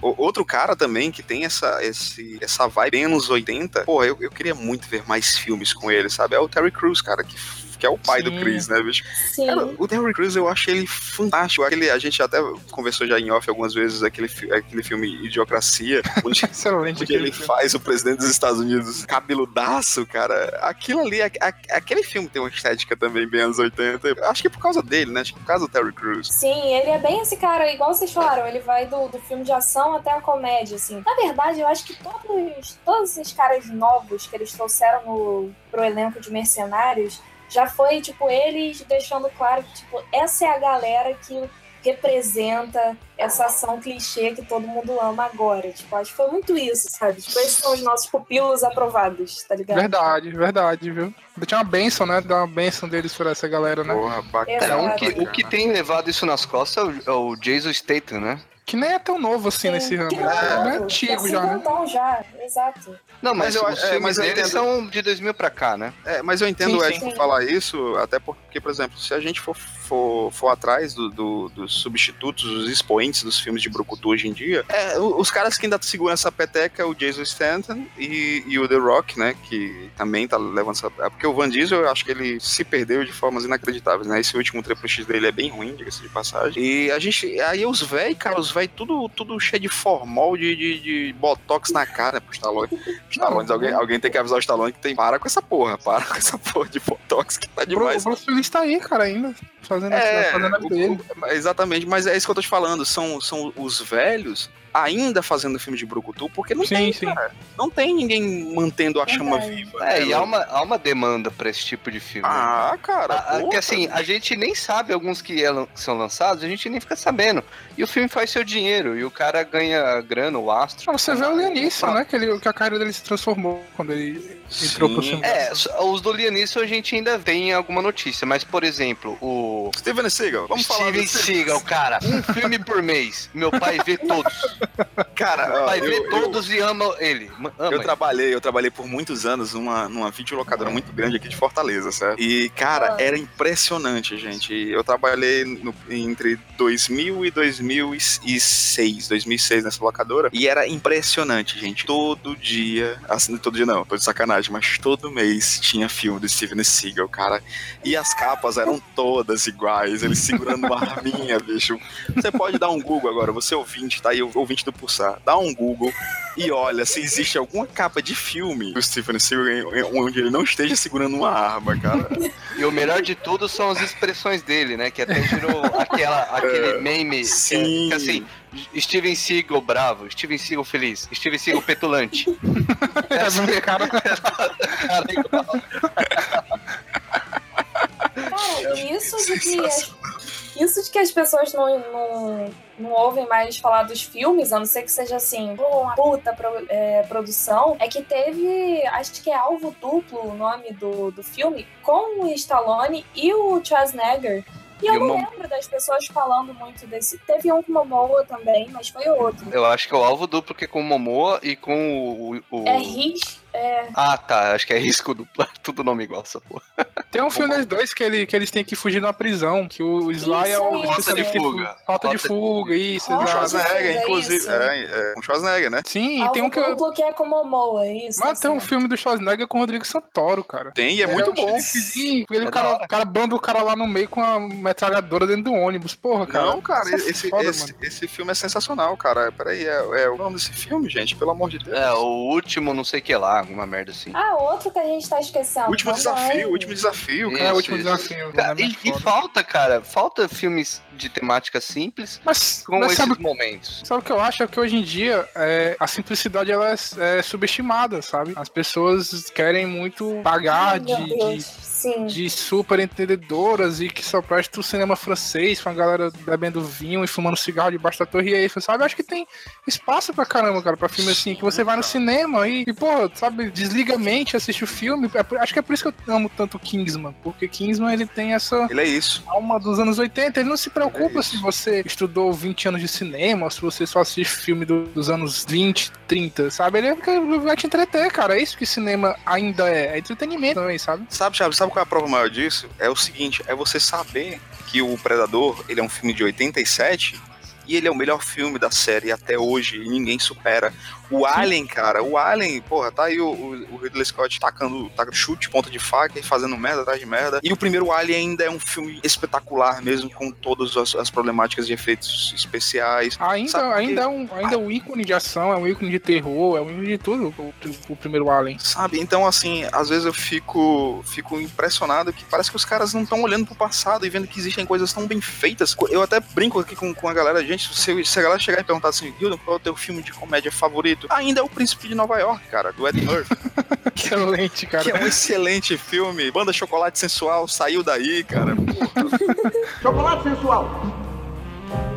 O- outro cara também que tem essa, esse, essa vibe anos 80, pô, eu, eu queria muito ver mais filmes com ele, sabe? É o Terry Crews, cara, que, que é o pai do Sim. Chris, né, bicho? Sim. Cara, o Terry Crews eu acho ele fantástico. Aquele, a gente até conversou já em off algumas vezes aquele, aquele filme Idiocracia, onde, Excelente. onde ele filme. faz o presidente dos Estados Unidos cabeludaço, cara. Aquilo ali, a- a- aquele filme tem uma estética também bem anos 80. Acho que é por causa dele, né? Acho que por causa do Terry Crews. Sim, ele é bem esse cara, igual vocês falaram, ele vai do, do filme de ação até a comédia, assim. Na verdade, eu acho que todos, todos esses caras novos que eles trouxeram no, pro elenco de mercenários, já foi, tipo, eles deixando claro que, tipo, essa é a galera que representa essa ação clichê que todo mundo ama agora. Tipo, acho que foi muito isso, sabe? Tipo, esses são os nossos pupilos aprovados, tá ligado? Verdade, verdade, viu? Tinha uma benção, né? Dar uma benção deles pra essa galera, né? Porra, bacana. É, um que, o que tem levado isso nas costas é o, é o Jason Statham, né? Que nem é tão novo assim Sim, nesse ramo. É, novo, antigo é já, né? cinquentão já, exato. Não, mas, Mas eu acho- é, mas entendo. são de 2000 pra cá, né? É, mas eu entendo Sim, o sim. Ed falar isso, até porque, por exemplo, se a gente for, for, for atrás do- do- dos substitutos, dos expoentes dos filmes de Brucutu hoje em dia, é, os caras que ainda seguram essa peteca é o Jason Stanton e, e o The Rock, né? Que também tá levando essa. é Porque o Van Diesel, eu acho que ele se perdeu de formas inacreditáveis, né? Esse último Triple X dele é bem ruim, diga-se de passagem. E a gente. Aí os véi, cara, os tudo, tudo cheio de formol, de, de, de botox na cara, né, pro Stallone. Stallone, alguém, alguém tem que avisar o Stallone que tem. Para com essa porra, para com essa porra de botox que tá demais. o Bruce Willis tá aí, cara, ainda. Fazendo, É, fazendo a o- dele. exatamente, mas é isso que eu tô te falando. São, são os velhos ainda fazendo filme de Brucutu, porque não Sim, tem, sim. cara. Não tem ninguém mantendo a chama Verdade. viva. É, né? e há uma, há uma demanda pra esse tipo de filme. Ah, cara. A- que assim, a gente nem sabe alguns que é são lançados, a gente nem fica sabendo. E o filme faz seu dinheiro, e o cara ganha grana, o astro. Ah, Você vê o Lianisson, né? Que, ele, que a carreira dele se transformou quando ele entrou pro Sim. filme. É, os do Lianisson a gente ainda tem alguma notícia, mas por exemplo, o Steven Seagal, vamos falar Steven Seagal, cara, um filme por mês. Meu pai vê todos. Cara, vê eu- eu- todos e ama ele. Ma- Ama Eu ele. trabalhei, eu trabalhei por muitos anos numa, numa videolocadora muito grande aqui de Fortaleza, certo? E, cara, Ah. era impressionante, gente. Eu trabalhei no- entre 2000 e 2006, 2006 nessa locadora, e era impressionante, gente. Todo dia, assim, todo dia não, tô de sacanagem, mas todo mês tinha filme do Steven Seagal, cara. E as capas eram todas iguais, ele segurando uma arminha, bicho. Você pode dar um Google agora, você ouvinte, tá aí, ouvinte do Pulsar, dá um Google e olha se existe alguma capa de filme do Stephen Seagal onde ele não esteja segurando uma arma, cara. E o melhor de tudo são as expressões dele, né? Que até gerou aquela, aquele meme. que é- sim. Que, assim, Steven Seagal bravo, Steven Seagal feliz, Steven Seagal petulante. É, cara, Cara, e isso de que as, isso de que as pessoas não, não, não ouvem mais falar dos filmes, a não ser que seja assim, uma puta pro- é, produção, é que teve, acho que é Alvo Duplo o nome do, do filme, com o Stallone e o Schwarzenegger. E eu E o não lembro das pessoas falando muito desse. Teve um com Momoa também, mas foi outro. Eu acho que é o alvo duplo que é com o Momoa e com o. o- É Riz. É, Ah, tá. Acho que é risco duplo. Tudo nome igual essa porra. Tem um filme dos dois que, ele, que eles têm que fugir de uma prisão, que o Sly é o. Falta de fuga. fu- Falta de fuga, isso, Com. Schwarzenegger, é inclusive. isso. É, é, com Schwarzenegger, né? Sim, Alvo tem um que. Duplo que é com Momoa, isso. Mas tem um assim. filme do Schwarzenegger com o Rodrigo Santoro, cara. Tem e é muito um bom. Sim, ele, É o, cara, o cara banda o cara lá no meio com a metralhadora dentro do ônibus. Porra, cara. Não, cara, é esse, foda, esse, mano. esse filme é sensacional, cara. Peraí, é, é o nome desse filme, gente? Pelo amor de Deus. É, o último não sei o que lá. Uma, uma merda assim. Ah, outro que a gente tá esquecendo. Último também. desafio, último desafio, É, cara. o último isso. desafio. Cara, e, muito e falta, cara, falta filmes de temática simples Mas, com mas esses sabe, momentos. sabe o que eu acho? É que hoje em dia é, a simplicidade ela é, é subestimada, sabe? As pessoas querem muito pagar Ai, de, de, Sim. de super entendedoras e que só presta o cinema francês com a galera bebendo vinho e fumando cigarro debaixo da torre Eiffel, sabe? Eu acho que tem espaço pra caramba, cara, pra filme assim, que você vai no cinema e, e pô, sabe, desliga a mente, assiste o filme. É Acho que é por isso que eu amo tanto Kingsman, porque Kingsman ele tem essa Ele é isso. alma dos anos 80, ele não se preocupa É se você estudou 20 anos de cinema, se você só assiste filme do- dos anos 20, 30, sabe? Ele vai te entreter, cara. É isso que cinema ainda é. É entretenimento também, sabe? Sabe, sabe qual é a prova maior disso? É o seguinte, é você saber que o Predador, ele é um filme de 87 e ele é o melhor filme da série até hoje e ninguém supera. O Alien, cara, o Alien, porra, tá aí o, o- o Ridley Scott tacando, tacando chute, ponta de faca e fazendo merda atrás de merda. E o primeiro Alien ainda é um filme espetacular mesmo, com todas as, as problemáticas de efeitos especiais. Ainda, Sabe ainda, é um, ainda é um ícone de ação, é um ícone de terror, é um ícone de tudo, o, o primeiro Alien. Sabe? Então, assim, às vezes eu fico, fico impressionado que parece que os caras não estão olhando pro passado e vendo que existem coisas tão bem feitas. Eu até brinco aqui com, com a galera, gente, se, se a galera chegar e perguntar assim, Hilton, qual é o teu filme de comédia favorito? Ainda é o Príncipe de Nova York, cara, do Ed Murphy, Excelente, cara. que é um excelente filme. Banda Chocolate Sensual saiu daí, cara. Chocolate sensual.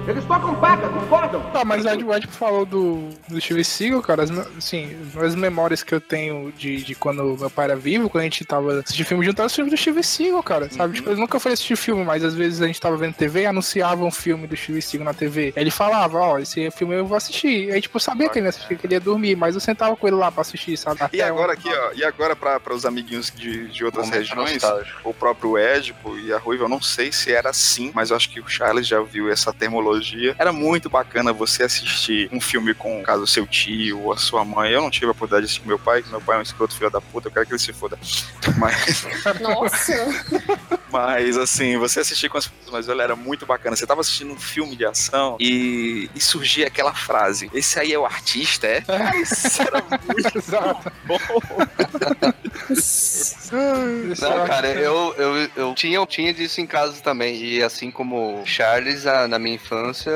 Eles tocam paca, concordam? Tá, mas a Ed falou do, do Steve Seagal, cara. As, assim, as memórias que eu tenho de, de quando meu pai era vivo, quando a gente tava assistindo filme junto, era os filmes do Steve Seagal, cara. Sabe? Tipo, eu nunca fui assistir filme, mas às vezes a gente tava vendo TV e anunciava um filme do Steve Seagal na TV. Aí ele falava, ó, esse filme eu vou assistir. Aí, tipo, eu sabia que ele ia assistir, que ele ia dormir, mas eu sentava com ele lá pra assistir, sabe? E Até agora um- aqui, ó, e agora para os amiguinhos de, de outras Momento regiões, nostálgico. o próprio Édipo e a Ruiva, eu não sei se era assim, mas eu acho que o Charles já viu essa termologia. Era muito bacana você assistir um filme com, caso, seu tio ou a sua mãe. Eu não tive a oportunidade de assistir com meu pai, meu pai é um escroto filho da puta, eu quero que ele se foda. Mas, Nossa. Mas assim, você assistir com as pessoas mais velhas era muito bacana. Você tava assistindo um filme de ação e, e surgia aquela frase: Esse aí é o artista, é? Cara, isso era muito Exato. bom. Não, cara, eu, eu, eu tinha, eu tinha disso em casa também. E assim como Charles, a- na minha infância,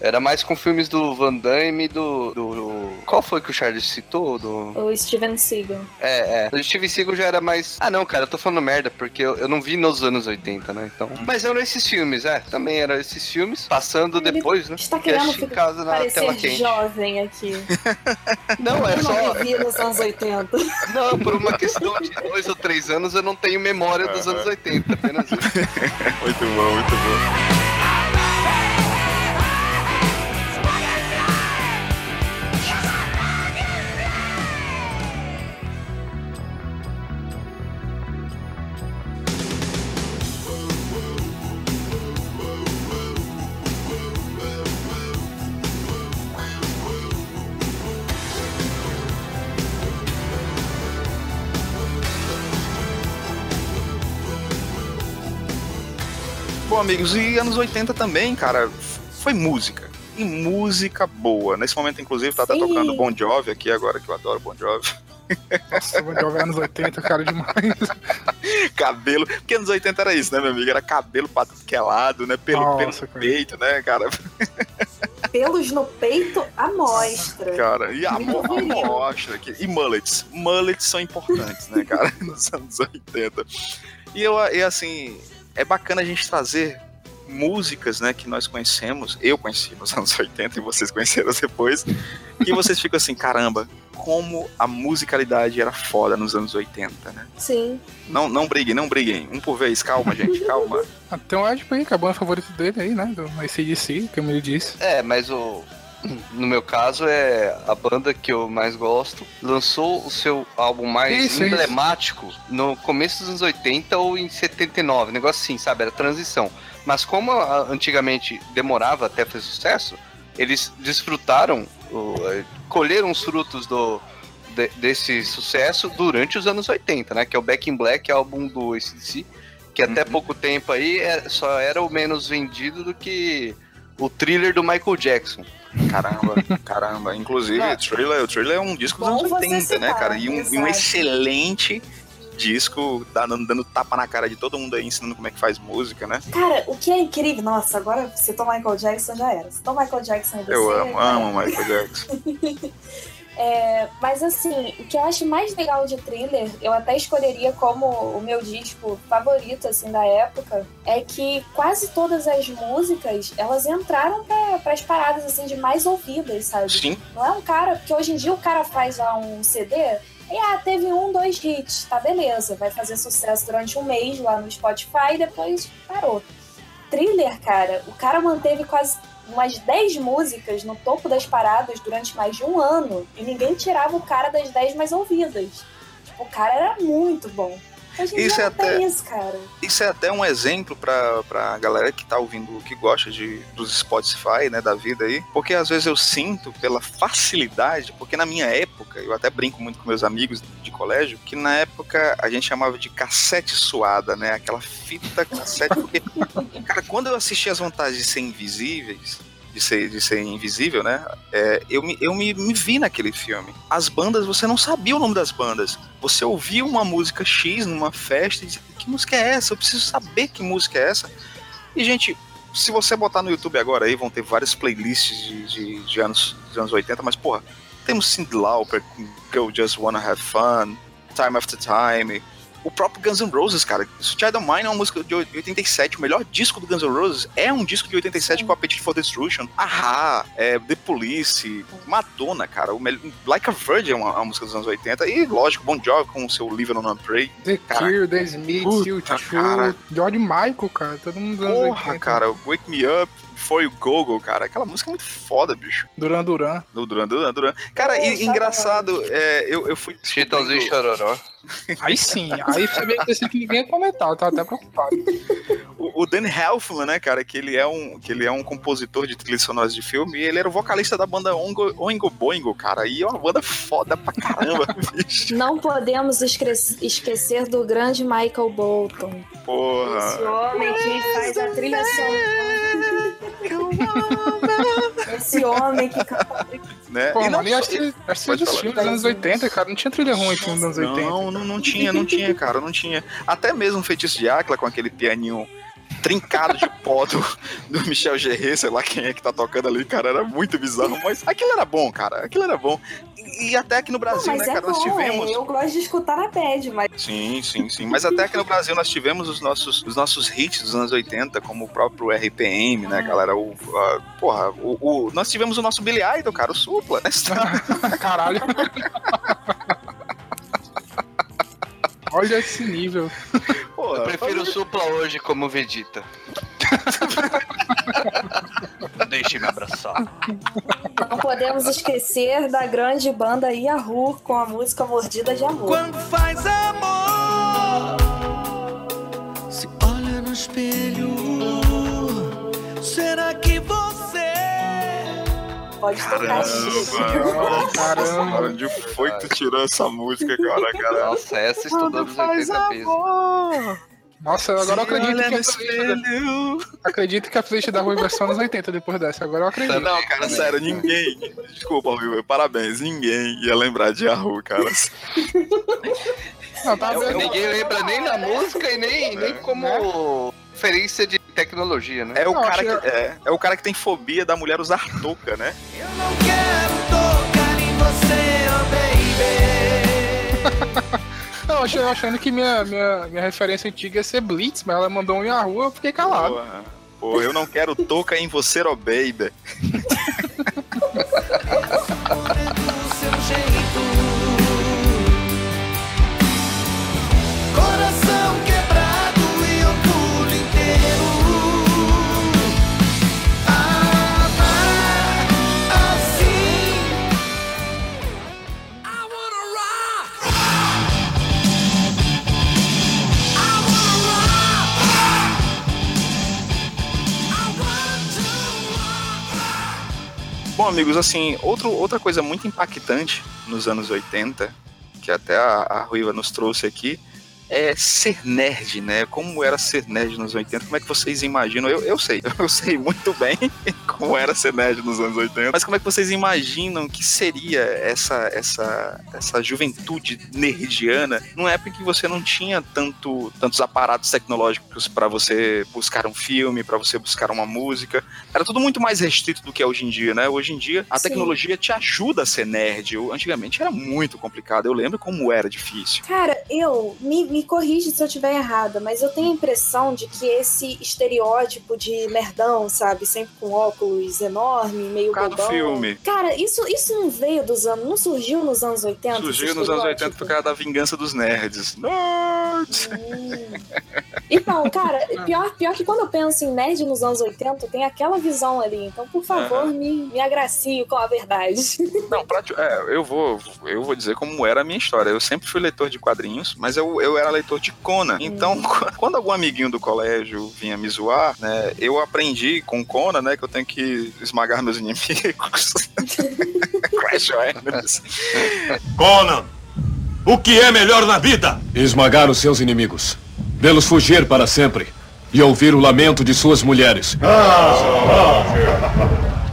era mais com filmes do Van Damme e do, do, do- Qual foi que o Charles citou? Do... O Steven Seagal. É, é. O Steve Seagal já era mais. Ah, não, cara, eu tô falando merda, porque eu, eu não vi nos anos 80, né? Então. Mas eram esses filmes, é. Também eram esses filmes. Passando Ele depois, né? Está Que querendo assisti em casa na tela quente. jovem aqui. Não, é Eu só. não vivi nos anos 80. Não, por uma questão de dois ou três anos eu não tenho memória dos anos 80, apenas isso. Muito bom, muito bom. Amigos, e anos 80 também, cara, foi música. E música boa. Nesse momento, inclusive, tá Sim. tocando Bon Jovi aqui agora, que eu adoro Bon Jovi. Nossa, vou jogar anos 80, cara, demais. cabelo. Porque anos 80 era isso, né, meu amigo? Era cabelo pra tudo que é lado, né? Pelo, Nossa, pelo cara. peito, né, cara? Pelos no peito, a mostra. Cara, e a Muito mo- viril. mostra aqui. E mullets. Mullets são importantes, né, cara? Nos anos 80. E eu, e assim, é bacana a gente trazer músicas, né, que nós conhecemos, eu conheci nos anos 80 e vocês conheceram depois, que vocês ficam assim, caramba, como a musicalidade era foda nos anos 80, né? Sim. Não, não briguem, não briguem. Um por vez, calma, gente, calma. Tem o Ed aí, que é a banda favorita dele aí, né? Do ACDC, que ele disse. É, mas o. No meu caso, é a banda que eu mais gosto. Lançou o seu álbum mais Isso, emblemático no começo dos anos 80 ou em 79. Negócio assim, sabe? Era transição. Mas como antigamente demorava até fazer sucesso, eles desfrutaram, eh, colheram os frutos do, de- desse sucesso durante os anos 80, né? Que é o Back in Black, álbum do ACDC, que até pouco tempo aí é- só era o menos vendido do que o thriller do Michael Jackson. Caramba, caramba. Inclusive, o Thriller, o Thriller é um disco dos anos você 80, né, cara? E um, e um excelente disco, dando, dando tapa na cara de todo mundo aí, ensinando como é que faz música, né? Cara, o que é incrível, nossa, agora citou Michael Jackson já era. Citou Michael Jackson e você. Eu amo, já amo Michael Jackson. É, mas assim, o que eu acho mais legal de thriller, eu até escolheria como o meu disco favorito assim da época, é que quase todas as músicas elas entraram para as paradas assim de mais ouvidas, sabe? Sim, Não é um cara, porque hoje em dia o cara faz lá um CD e ah, teve um, dois hits, tá beleza, vai fazer sucesso durante um mês lá no Spotify e depois parou. Thriller, cara, o cara manteve quase umas 10 músicas no topo das paradas durante mais de um ano e ninguém tirava o cara das 10 mais ouvidas. Tipo, o cara era muito bom. Isso é até- isso, isso é até um exemplo pra, pra galera que tá ouvindo, que gosta de, dos Spotify, né, da vida aí. Porque às vezes eu sinto pela facilidade, porque na minha época, eu até brinco muito com meus amigos de colégio, que na época a gente chamava de cassete suada, né? Aquela fita cassete, porque, cara, quando eu assisti as vantagens de ser invisíveis, de ser, de ser invisível, né? é, eu me, eu me, me vi naquele filme. As bandas, você não sabia o nome das bandas. Você ouvia uma música X numa festa e dizia, que música é essa? Eu preciso saber que música é essa. E, gente, se você botar no YouTube agora aí, vão ter várias playlists de, de, de anos, de anos 80, mas, porra, temos Cyndi Lauper, Girl Just Wanna Have Fun, Time After Time, o próprio Guns N' Roses, cara. Child of Mine é uma música de 87, o melhor disco do Guns N' Roses é um disco de 87 com Appetite for Destruction, Ahá, é, The Police, Madonna, cara, o Like a Virgin é uma, uma música dos anos 80, e lógico, Bon Jovi com o seu Live on a Prayer. The Cure, The Smiths, puta, U2, cara. George Michael, cara, todo mundo dos anos Porra, 80. cara, Wake Me Up, Before You Go Go, cara, aquela música é muito foda, bicho. Duran Duran. Do Duran Duran Duran. Cara, e, Poxa, engraçado, é, eu, eu fui. Chitãozinho e Chororó. Aí sim, aí você vê que que ninguém ia comentar, eu tava até preocupado. O, Danny Elfman, né, cara, que ele é um que ele é um compositor de trilhas sonoras de filme, e ele era o vocalista da banda Ongo, Oingo Boingo, cara, e é uma banda foda pra caramba, bicho. Não podemos esque- esquecer do grande Michael Bolton. Esse Porra. homem que faz a trilha sonora. Esse homem que canta. Né? Pô, E não mano, só- acho que acho que dos filmes dos anos 80, cara, não tinha trilha ruim filme dos anos 80. Não, não, não tinha, não tinha, cara, não tinha. Até mesmo o Feitiço de Áquila com aquele pianinho trincado de pó do, do Michel Gerret, sei lá quem é que tá tocando ali, cara, era muito bizarro, mas aquilo era bom, cara, aquilo era bom. E, e até aqui no Não, Brasil, mas né, é cara, nós bom, tivemos... eu gosto de escutar na bad, mas Sim, sim, sim. Mas até aqui no Brasil nós tivemos os nossos, os nossos hits dos anos 80, como o próprio RPM, né, galera? O, a- porra, o, o- nós tivemos o nosso Billy Idol, cara, o Supla, né? Caralho. Olha esse nível. Porra, Eu prefiro o Supla hoje como Vegeta. Deixe me abraçar. não podemos esquecer da grande banda Yahoo com a música Mordida de Amor. Quando faz amor, se olha no espelho. Será que você Pode tocar Chico. Caramba. Onde foi que tu tirou essa música, cara, cara? Nossa, essa estudou nos 80 pesos. Nossa, agora eu acredito que, a playlist, acredito que a playlist da Rui versão nos 80 depois dessa. Agora eu acredito. Não, cara, sério, ninguém. Desculpa, Will, parabéns. Ninguém ia lembrar de Yahoo, cara. Não, tá Eu-? Ninguém lembra nem da música e nem, nem como referência de tecnologia, né? É o, Não, cara que, é, é o cara que tem fobia da mulher usar touca, né? eu não quero tocar em você, oh baby? Não, eu achando que minha, minha, minha referência antiga ia ser Blitz, mas ela mandou um Yahoo, eu fiquei calado. Porra, porra, eu não quero touca em você, oh baby. do seu jeito. Bom, amigos, assim, outro, outra coisa muito impactante nos anos 80, que até a, a Ruiva nos trouxe aqui, é ser nerd, né? Como era ser nerd nos 80? Como é que vocês imaginam? Eu, eu sei, eu sei muito bem como era ser nerd nos anos 80, mas como é que vocês imaginam que seria essa essa essa juventude nerdiana numa época em que você não tinha tanto tantos aparatos tecnológicos para você buscar um filme, para você buscar uma música. Era tudo muito mais restrito do que é hoje em dia, né? Hoje em dia a Sim. tecnologia te ajuda a ser nerd. Eu- Antigamente era muito complicado. Eu lembro como era difícil. Cara, eu me, me corrige se eu estiver errada, mas eu tenho a impressão de que esse estereótipo de nerdão, sabe, sempre com óculos enorme, meio do bobão. filme. Cara, isso, isso não veio dos anos, não surgiu nos anos 80? Surgiu nos anos 80 estereótipo? por causa da vingança dos nerds. Nerds! Hum. Então, cara, pior, pior que quando eu penso em nerd nos anos 80, tem aquela visão ali. Então, por favor, me, me agracie com a verdade. Não, pra, é, eu vou, eu vou dizer como era a minha história. Eu sempre fui leitor de quadrinhos, mas eu, eu era leitor de Conan. Então, quando algum amiguinho do colégio vinha me zoar, né, eu aprendi com Conan, né, que eu tenho que esmagar meus inimigos. Crash Enemies. Conan, o que é melhor na vida? Esmagar os seus inimigos, vê-los fugir para sempre e ouvir o lamento de suas mulheres.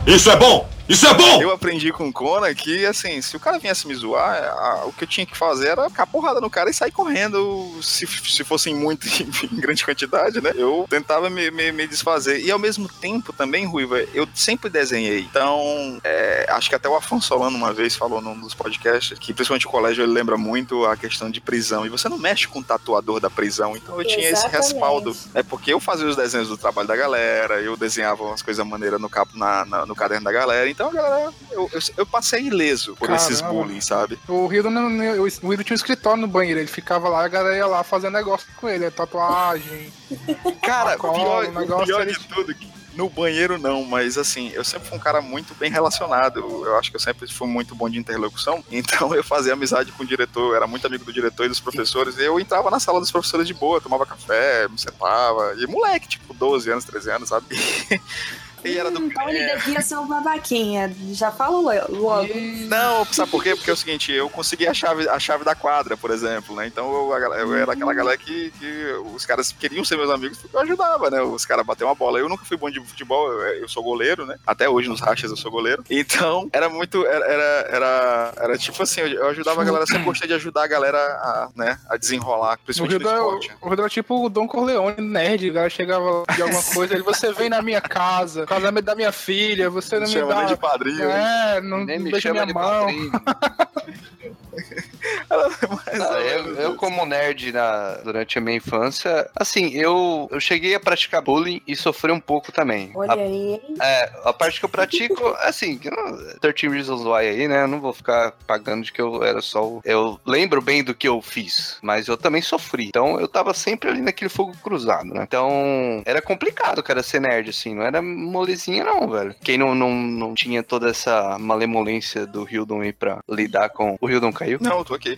Isso é bom! Isso é bom! Eu aprendi com Conan que, assim, se o cara viesse me zoar, a- o que eu tinha que fazer era ficar porrada no cara e sair correndo, se, se fossem muito em, grande quantidade, né? Eu tentava me, me, me desfazer. E ao mesmo tempo também, Ruiva, eu sempre desenhei. Então, é, acho que até o Afonso Solano uma vez falou num dos podcasts que, principalmente o colégio, ele lembra muito a questão de prisão. E você não mexe com o tatuador da prisão. Então eu tinha esse Exatamente. respaldo. É porque eu fazia os desenhos do trabalho da galera, eu desenhava umas coisas maneiras no, capo, na, na- no caderno da galera. Então, a galera, eu, eu, eu passei ileso por esses Caramba. bullying, sabe? O Rio, não, o tinha um escritório no banheiro, ele ficava lá, a galera ia lá fazer negócio com ele, é tatuagem. Cara, Cola, pior, o negócio pior de tudo, que no banheiro não, mas assim, eu sempre fui um cara muito bem relacionado. Eu acho que eu sempre fui muito bom de interlocução. Então eu fazia amizade com o diretor, eu era muito amigo do diretor e dos professores. E eu entrava na sala dos professores de boa, tomava café, me sentava. E moleque, tipo, 12 anos, 13 anos, sabe? E era do Então ele é, devia ser um babaquinha. Já fala logo. Não, sabe por quê? Porque é o seguinte, eu consegui a chave, a chave da quadra, por exemplo, né? Então eu, eu era aquela galera que, que os caras queriam ser meus amigos porque eu ajudava, né? Os caras bater uma bola. Eu nunca fui bom de futebol, eu, eu sou goleiro, né? Até hoje nos rachas eu sou goleiro. Então, era muito. Era, era, era, era tipo assim, eu- ajudava a galera, sempre gostei de ajudar a galera a, né, a desenrolar, O principalmente no é, esporte. o Rio é tipo o Dom Corleone, nerd, o cara chegava de alguma coisa, ele, você vem na minha casa, casamento da minha filha, você não me Chama dá... nem de padrinho. É, não Nem me deixa chama minha de mão. Ah, eu, eu, como nerd na- durante a minha infância, assim, eu, eu cheguei a praticar bullying e sofri um pouco também. Olha A, aí, hein? é, a parte que eu pratico, assim, que não- 13 Reasons Why aí, né? Eu não vou ficar pagando de que eu era só. o- Eu lembro bem do que eu fiz, mas eu também sofri. Então eu tava sempre ali naquele fogo cruzado, né? Então era complicado, cara, ser nerd, assim. Não era molezinha, não, velho. Quem não, não, não tinha toda essa malemolência do Hildon aí pra lidar com. O Hildon caiu? Não, eu tô aqui.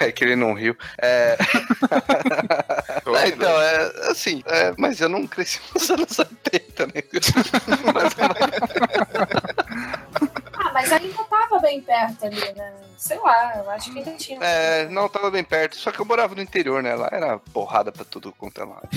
É, é que ele não riu. É. É, então, é assim, é, mas eu não cresci nos anos 80, né? Mas- Ah, mas ainda tava bem perto ali, né? Sei lá, eu acho que ainda tinha. é, não, tava bem perto. Só que eu morava no interior, né? Lá era porrada pra tudo quanto é lado.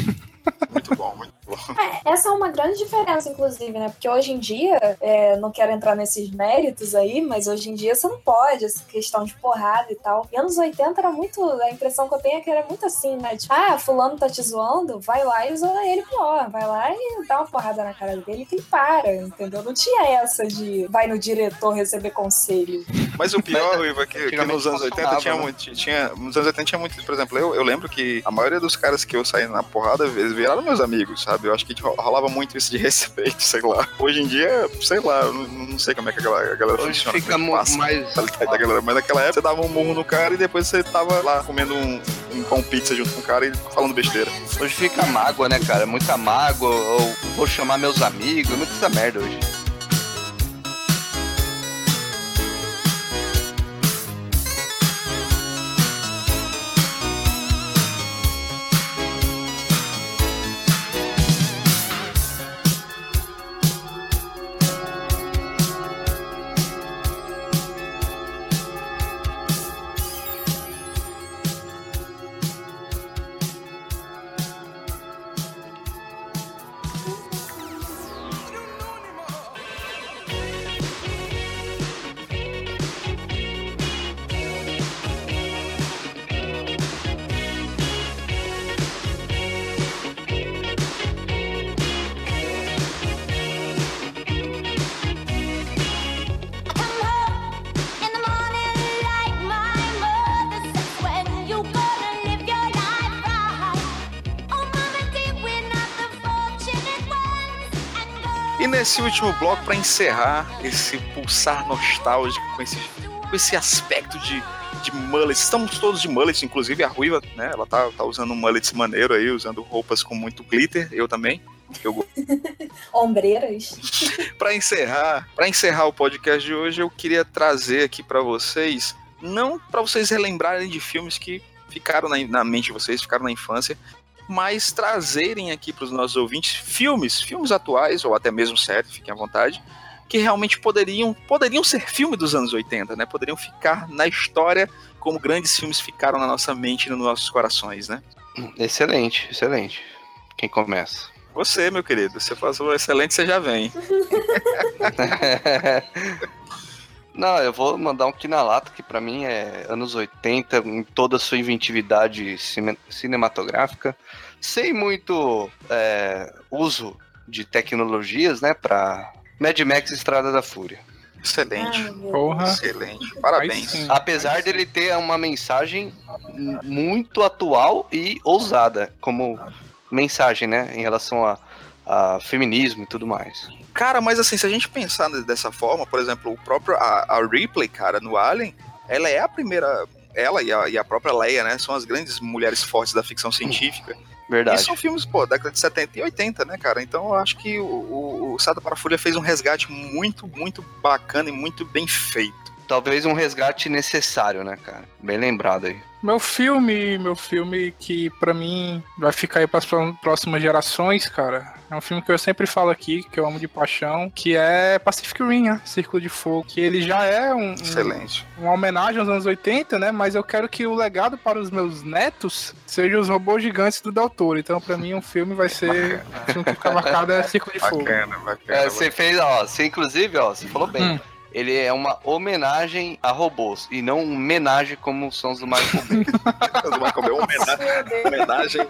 Muito bom, muito bom. É, essa é uma grande diferença, inclusive, né? Porque hoje em dia, é, não quero entrar nesses méritos aí, mas hoje em dia você não pode, essa questão de porrada e tal. E anos 80 era muito. A impressão que eu tenho é que era muito assim, né? Tipo, ah, fulano tá te zoando, vai lá e zoa ele pior. Vai lá e dá uma porrada na cara dele que ele para, entendeu? Não tinha essa de vai no diretor receber conselho. Mas o pior, Ruiva, é que, que nos anos 80 funcionava, tinha né? muito. Tinha, nos anos 80 tinha muito. Por exemplo, eu, eu lembro que a maioria dos caras que eu saí na porrada, eles viraram meus amigos, sabe? Eu acho que ro- rolava muito isso de respeito, sei lá. Hoje em dia, sei lá, eu não, não sei como é que a galera, a galera Hoje funciona. fica é passa mais- da galera. Mas naquela época você dava um murro no cara e depois você tava lá comendo um, um pão pizza junto com o cara e falando besteira. Hoje fica mágoa, né, cara? Muita mágoa, ou vou chamar meus amigos, muita merda hoje. Último bloco, para encerrar esse pulsar nostálgico com esse, com esse aspecto de, de mullet, estamos todos de mullet, inclusive a Ruiva, né? Ela tá, tá usando um mullet maneiro aí, usando roupas com muito glitter, eu também. Eu, Ombreiras. para encerrar, para encerrar o podcast de hoje, eu queria trazer aqui para vocês, não para vocês relembrarem de filmes que ficaram na, na mente de vocês, ficaram na infância, mas trazerem aqui para os nossos ouvintes filmes, filmes atuais ou até mesmo séries, fiquem à vontade, que realmente poderiam, poderiam ser filme dos anos 80, né? Poderiam ficar na história como grandes filmes ficaram na nossa mente e nos nossos corações, né? Excelente, excelente. Quem começa? Você, meu querido, você faz o excelente, você já vem. Não, eu vou mandar um aqui na lata, que pra mim é anos 80, em toda a sua inventividade cine- cinematográfica, sem muito é, uso de tecnologias, né, pra Mad Max Estrada da Fúria. Excelente. Meu Porra. Excelente. Parabéns. Sim. Apesar dele ter uma mensagem muito atual e ousada, como mensagem, né, em relação a, a feminismo e tudo mais. Cara, mas assim, se a gente pensar dessa forma, por exemplo, o próprio a, a Ripley, cara, no Alien, ela é a primeira, ela e a, e a própria Leia, né, são as grandes mulheres fortes da ficção científica. E Verdade. são filmes, pô, década de 70 e 80, né, cara? Então eu acho que o, o, o Sata para a Fúria fez um resgate muito, muito bacana e muito bem feito. Talvez um resgate necessário, né, cara? Bem lembrado aí. Meu filme, meu filme que pra mim vai ficar aí pras pró- próximas gerações, cara. É um filme que eu sempre falo aqui, que eu amo de paixão, que é Pacific Rim, né? Círculo de Fogo. Que ele já é um, um- Excelente. uma homenagem aos anos 80, né? Mas eu quero que o legado para os meus netos seja os robôs gigantes do Del Toro. Então, pra mim, um filme vai ser. O filme que fica marcado é Círculo de Fogo. Bacana, bacana. É, você fez, ó, você inclusive, ó, você falou bem. Hum. Ele é uma homenagem a robôs e não uma homenagem como são os do Michael Bay. Do Michael Bay, Deus. homenagem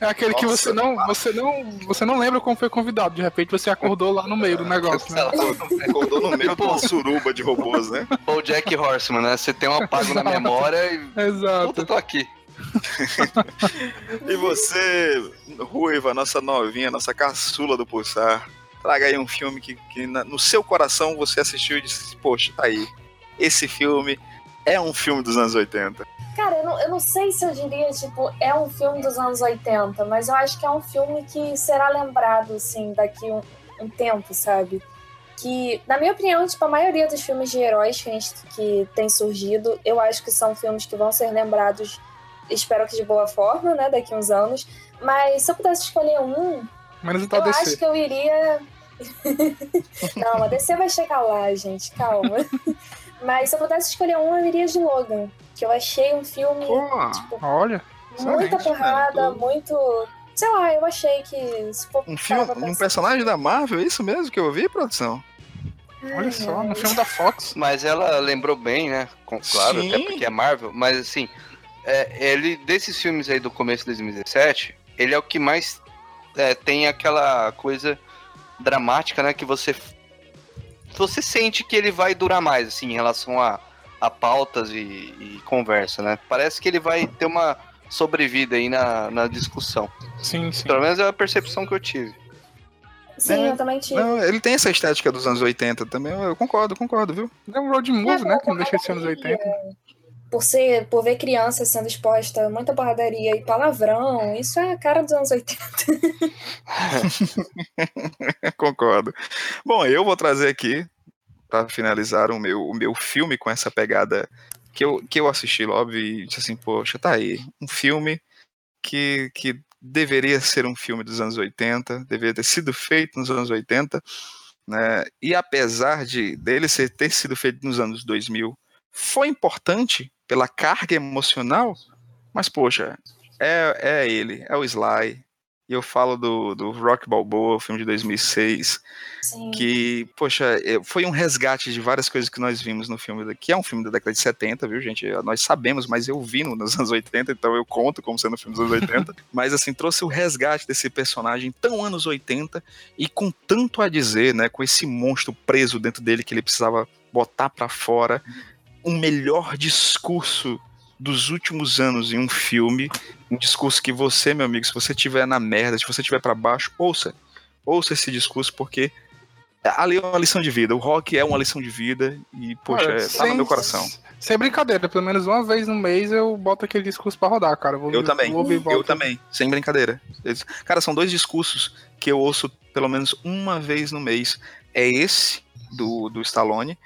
É aquele que Nossa, você não, você não, você não lembra como foi convidado. De repente você acordou lá no meio do negócio, né? acordou no meio de uma suruba de robôs, né? Ou Jack Horseman, né? Você tem um apago na memória e. Exato. Puta, tô aqui. E você, Ruiva, nossa novinha, nossa caçula do Pulsar, traga aí um filme que, que na- no seu coração você assistiu e disse, poxa, tá aí. Esse filme é um filme dos anos 80. Cara, eu não, eu não sei se eu diria, tipo, é um filme dos anos 80, mas eu acho que é um filme que será lembrado, assim, daqui um, um tempo, sabe? Que, na minha opinião, tipo, a maioria dos filmes de heróis que, a gente, que tem surgido, eu acho que são filmes que vão ser lembrados, espero que de boa forma, né, daqui uns anos. Mas se eu pudesse escolher um, Menos eu acho que eu iria. Não, a DC vai chegar lá, gente, calma. Mas se eu pudesse escolher um, eu iria de Logan. Que eu achei um filme Pô, tipo, olha. muita porrada, muito. Sei lá, eu achei que. Se for Um filme, um personagem da Marvel, é isso mesmo que eu ouvi, produção? Olha só, no filme da Fox. Mas ela lembrou bem, né? Com- claro, Sim. até porque é Marvel. Mas assim, é, ele desses filmes aí do começo de 2017, ele é o que mais é, tem aquela coisa dramática, né? Que você você sente que ele vai durar mais, assim, em relação a, a pautas e, e conversa, né? Parece que ele vai ter uma sobrevida aí na, na discussão. Sim, sim. Pelo menos é a percepção que eu tive. Sim, É, eu também tive. Não, ele tem essa estética dos anos 80 também, eu concordo, concordo, viu? É um road movie, né? Que não deixa de ser anos porradaria. 80. Por ser, por ver crianças sendo exposta a muita porradaria e palavrão, isso é a cara dos anos 80. Concordo. Bom, eu vou trazer aqui, para finalizar, o meu, o meu filme com essa pegada que eu, que eu assisti, óbvio, e disse assim, poxa, tá aí, um filme que, que deveria ser um filme dos anos 80, deveria ter sido feito nos anos 80, né? E apesar de dele ser, ter sido feito nos anos 2000, foi importante pela carga emocional, mas, poxa, é, é ele, é o Sly, e eu falo do, do Rock Balboa, filme de 2006, Sim. que, poxa, é, foi um resgate de várias coisas que nós vimos no filme, que é um filme da década de 70, viu, gente? Nós sabemos, mas eu vi no- nos anos 80, então eu conto como sendo um filme dos anos 80. mas, assim, trouxe o resgate desse personagem tão anos 80 e com tanto a dizer, né? Com esse monstro preso dentro dele que ele precisava botar pra fora. Um melhor discurso dos últimos anos em um filme, um discurso que você, meu amigo, se você tiver na merda, se você tiver pra baixo, ouça. ouça esse discurso, porque ali é uma lição de vida. O rock é uma lição de vida e, poxa, Cara, é, tá sem- no meu coração. Sem brincadeira, pelo menos uma vez no mês eu boto aquele discurso pra rodar, cara. Vou, Eu também, vou eu também, sem brincadeira. Cara, são dois discursos que eu ouço pelo menos uma vez no mês. É esse, do, do Stallone,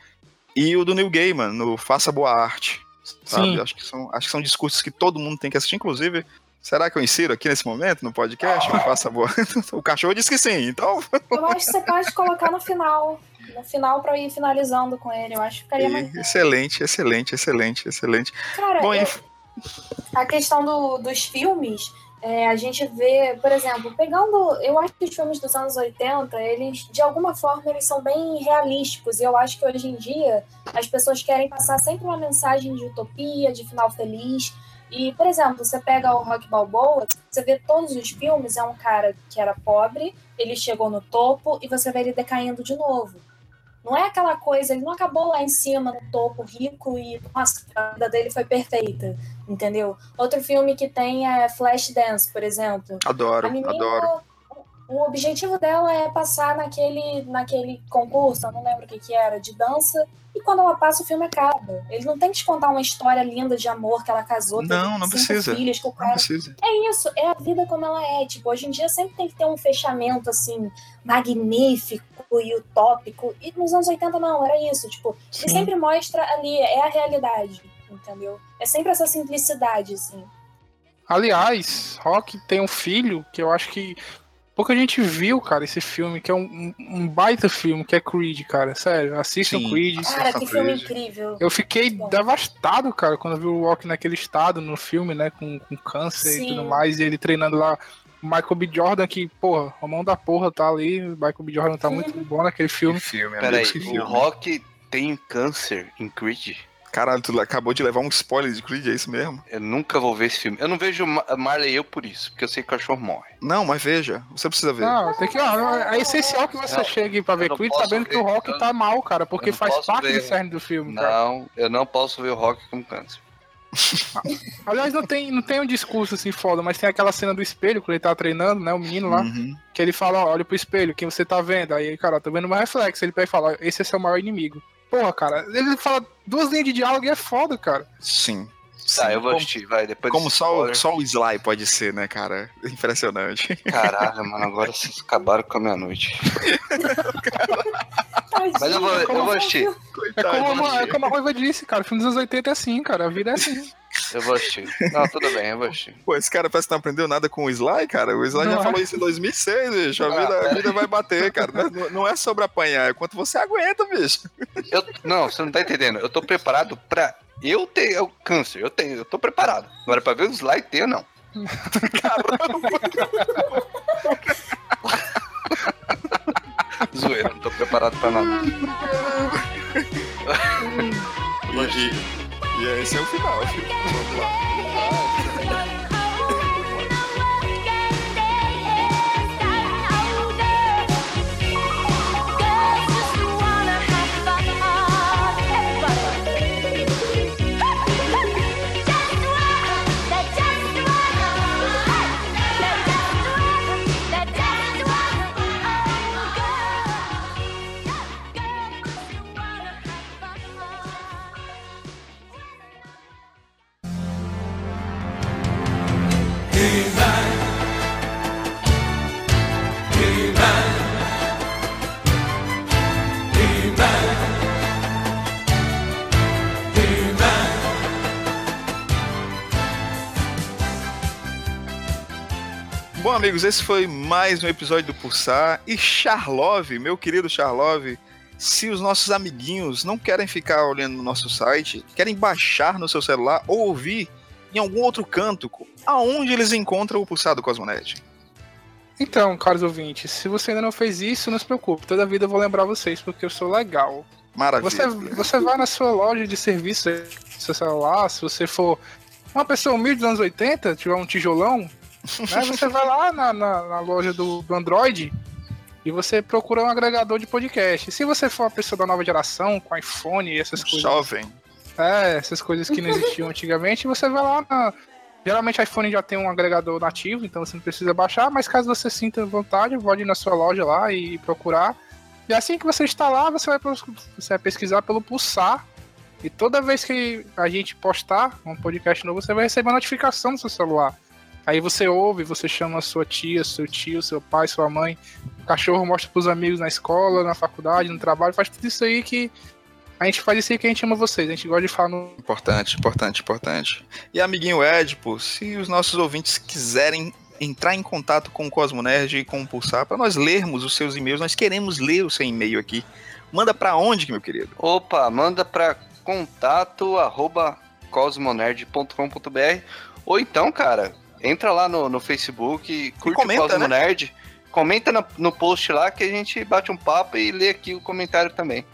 e o do Neil Gaiman, no Faça Boa Arte. Sabe? Sim. Acho, que são, acho que são discursos que todo mundo tem que assistir, inclusive. Será que eu insiro aqui nesse momento, no podcast? o Faça Boa. o cachorro disse que sim, então. Eu acho que você pode colocar no final. No final pra eu ir finalizando com ele. Eu acho que ficaria mais. excelente, excelente, excelente, excelente. Cara, Bom, eu- a questão do- dos filmes, é, a gente vê, por exemplo, pegando. Eu acho que os filmes dos anos 80, eles, de alguma forma, eles são bem realísticos. E eu acho que hoje em dia as pessoas querem passar sempre uma mensagem de utopia, de final feliz. E, por exemplo, você pega o Rock Balboa, você vê todos os filmes, é um cara que era pobre, ele chegou no topo e você vê ele decaindo de novo. Não é aquela coisa, ele não acabou lá em cima, no topo, rico e, nossa, a vida dele foi perfeita, entendeu? Outro filme que tem é Flashdance, por exemplo. Adoro, menina, adoro. o objetivo dela é passar naquele, naquele concurso, eu não lembro o que que era, de dança, e quando ela passa, o filme acaba. Ele não tem que te contar uma história linda de amor que ela casou, Não, não precisa. filhos, que o Não cara precisa. é isso, é a vida como ela é. Tipo, hoje em dia sempre tem que ter um fechamento assim, magnífico e utópico. E nos anos 80 não, era isso. Tipo, Sim. ele sempre mostra ali, é a realidade, entendeu? É sempre essa simplicidade, assim. Aliás, Rock tem um filho que eu acho que pouca gente viu, cara, esse filme, que é um, um- baita filme, que é Creed, cara. Sério, assistam Sim. Creed. Cara, que filme incrível. Eu fiquei Bom. devastado, cara, quando eu vi o Rock naquele estado no filme, né? Com, com câncer Sim. e tudo mais, e ele treinando lá. O Michael B. Jordan, que, porra, a mão da porra tá ali. O Michael B. Jordan tá muito bom naquele filme. filme, Peraí, que o filme. Rock tem câncer em Creed? Caralho, tu acabou de levar um spoiler de Creed, é isso mesmo? Eu nunca vou ver esse filme. Eu não vejo Ma- Marley eu por isso, porque eu sei que o cachorro morre. Não, mas veja, você precisa ver. Não, tem que. ó, é essencial que você Não, chegue pra ver não Creed sabendo que ver, o Rock eu- tá mal, cara, porque não faz parte ver. do cerne do filme, cara. Não, eu não posso ver o Rock com câncer. Aliás, não tem, não tem um discurso assim foda, mas tem aquela cena do espelho, quando ele tá treinando, né? O menino lá, Uhum. que ele fala, ó, olha pro espelho, quem você tá vendo? Aí, cara, tô vendo meu reflexo. Ele pega e fala, esse é seu maior inimigo. Porra, cara, ele fala duas linhas de diálogo e é foda, cara. Sim. Tá, Sim. eu vou Como- assistir, vai. Depois Como só, o- só o Sly pode ser, né, cara? Impressionante. Caralho, mano, agora vocês acabaram com a minha noite. Mas eu vou, eu vou assistir. É como, a, é como a Ruiva disse, cara, o filme dos anos 80 é assim, cara, a vida é assim. Eu vou assistir. Não, tudo bem, eu vou assistir. Pô, esse cara parece que não aprendeu nada com o Sly, cara. O Sly Não já é. falou isso em 2006, bicho. A Ah, vida, a vida vai bater, cara. Não é- Não é sobre apanhar, é quanto você aguenta, bicho. Eu, não, você não tá entendendo. Eu tô preparado pra eu ter o câncer. Eu tenho, eu tô preparado. Agora pra ver o slide ter, não. Zoeira, não tô preparado pra nada. E, e, e esse é o final, filho. Vamos lá. Amigos, esse foi mais um episódio do Pulsar. E Charlove, meu querido Charlove, se os nossos amiguinhos não querem ficar olhando no nosso site, querem baixar no seu celular ou ouvir em algum outro canto, aonde eles encontram o Pulsar do Cosmonet? Então, caros ouvintes, se você ainda não fez isso, não se preocupe, toda a vida eu vou lembrar vocês, porque eu sou legal. Maravilha. Você, você vai na sua loja de serviço seu celular, se você for uma pessoa humilde dos anos 80, tiver um tijolão, né, você vai lá na, na, na loja do, do Android e você procura um agregador de podcast. Se você for uma pessoa da nova geração, com iPhone e essas coisas. Jovem. É, essas coisas que não existiam antigamente, você vai lá na, Geralmente iPhone já tem um agregador nativo, então você não precisa baixar, mas caso você sinta vontade, pode ir na sua loja lá e procurar. E assim que você instalar, você vai, você vai pesquisar pelo Pulsar. E toda vez que a gente postar um podcast novo, você vai receber uma notificação no seu celular. Aí você ouve, você chama a sua tia, seu tio, seu pai, sua mãe. O cachorro mostra pros amigos na escola, na faculdade, no trabalho, faz tudo isso aí que. A gente faz isso aí que a gente ama vocês. A gente gosta de falar no, Importante, importante, importante. E amiguinho Edipo, se os nossos ouvintes quiserem entrar em contato com o Cosmo Nerd e com o Pulsar, para nós lermos os seus e-mails, nós queremos ler o seu e-mail aqui. Manda pra onde, meu querido? Opa, manda pra contato arroba cosmonerd.com.br ou então, cara, entra lá no, no Facebook, curte comenta, o Cosmo né? Nerd, comenta no, no post lá que a gente bate um papo e lê aqui o comentário também.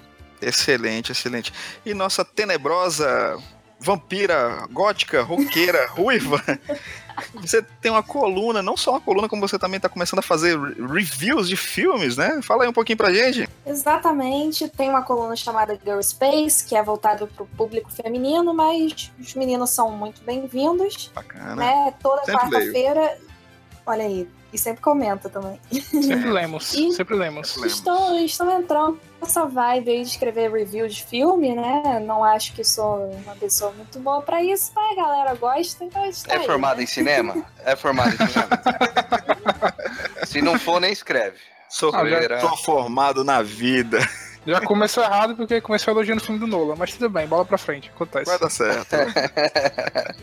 Excelente, excelente. E nossa tenebrosa vampira gótica, roqueira, ruiva. Você tem uma coluna, não só uma coluna, como você também tá começando a fazer re- reviews de filmes, né? Fala aí um pouquinho pra gente. Exatamente, tem uma coluna chamada Girl Space, que é voltada para o público feminino, mas os meninos são muito bem-vindos, Bacana. né? Toda quarta-feira. Olha aí, e sempre comenta também. Sempre lemos, E- sempre lemos. Estou, estou entrando nessa vibe aí de escrever review de filme, né? Não acho que sou uma pessoa muito boa pra isso, mas a galera gosta, então está É aí, formado né? em cinema? É formado em cinema. Se não for, nem escreve. Sou, Ah, sou formado na vida. Já começou errado porque começou elogiando o filme do Nolan, mas tudo bem, bola pra frente, acontece. Vai dar certo.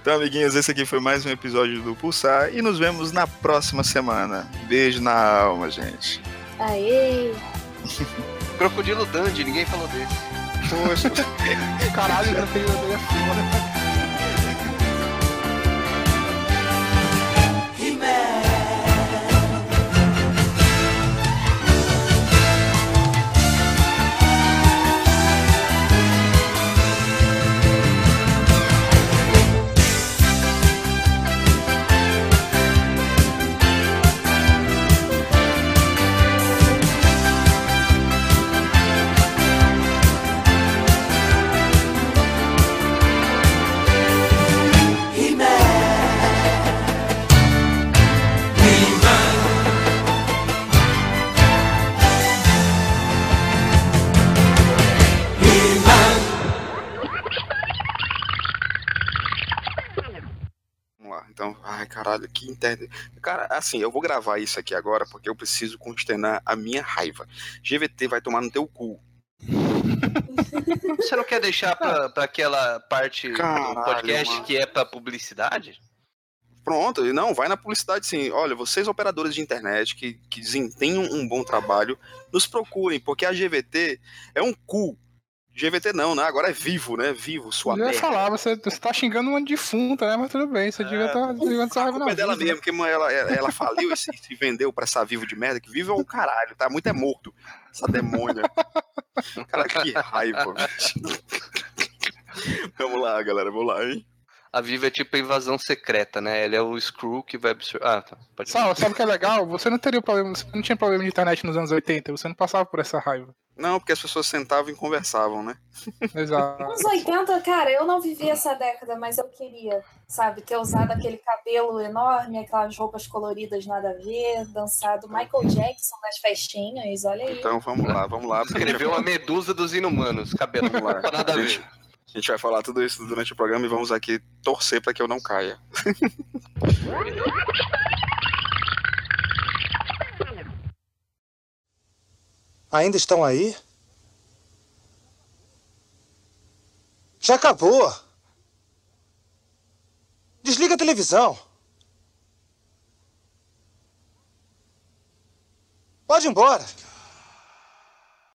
então, amiguinhos, esse aqui foi mais um episódio do Pulsar e nos vemos na próxima semana. Beijo na alma, gente. Aê! Crocodilo Dandy, ninguém falou desse. Poxa. Caralho, eu tenho ideia foda. Vamos Cara, assim, eu vou gravar isso aqui agora porque eu preciso consternar a minha raiva. GVT vai tomar no teu cu. Você não quer deixar pra, pra aquela parte Caralho, do podcast mano. que é pra publicidade? Pronto, e não, vai na publicidade sim. Olha, vocês operadores de internet que, que desempenham um bom trabalho, nos procurem, porque a GVT é um cu. GVT não, né? Agora é vivo, né? Vivo, sua Eu ia merda. falar, você, você tá xingando uma defunta, né? Mas tudo bem, você devia estar desligando essa A raiva na é dela vida. mesmo, porque ela, ela faliu e se, se vendeu pra essa vivo de merda, que vivo é um caralho, tá? Muito é morto. Essa demônia. Cara, que raiva. Vamos lá, galera, vamos lá, hein? A Viva é tipo a invasão secreta, né? Ele é o Screw que vai absorver. Ah, tá. Pode Sabe, sabe o que é legal? Você não teria problema, você não tinha problema de internet nos anos 80, você não passava por essa raiva. Não, porque as pessoas sentavam e conversavam, né? Exato. Nos 80, cara, eu não vivi essa década, mas eu queria, sabe, ter usado aquele cabelo enorme, aquelas roupas coloridas nada a ver, dançado Michael Jackson nas festinhas, olha aí. Então vamos lá, vamos lá. Escreveu a medusa dos inumanos, cabelo lá. nada a ver. A gente vai falar tudo isso durante o programa e vamos aqui torcer pra que eu não caia. Ainda estão aí? Já acabou. Desliga a televisão. Pode ir embora.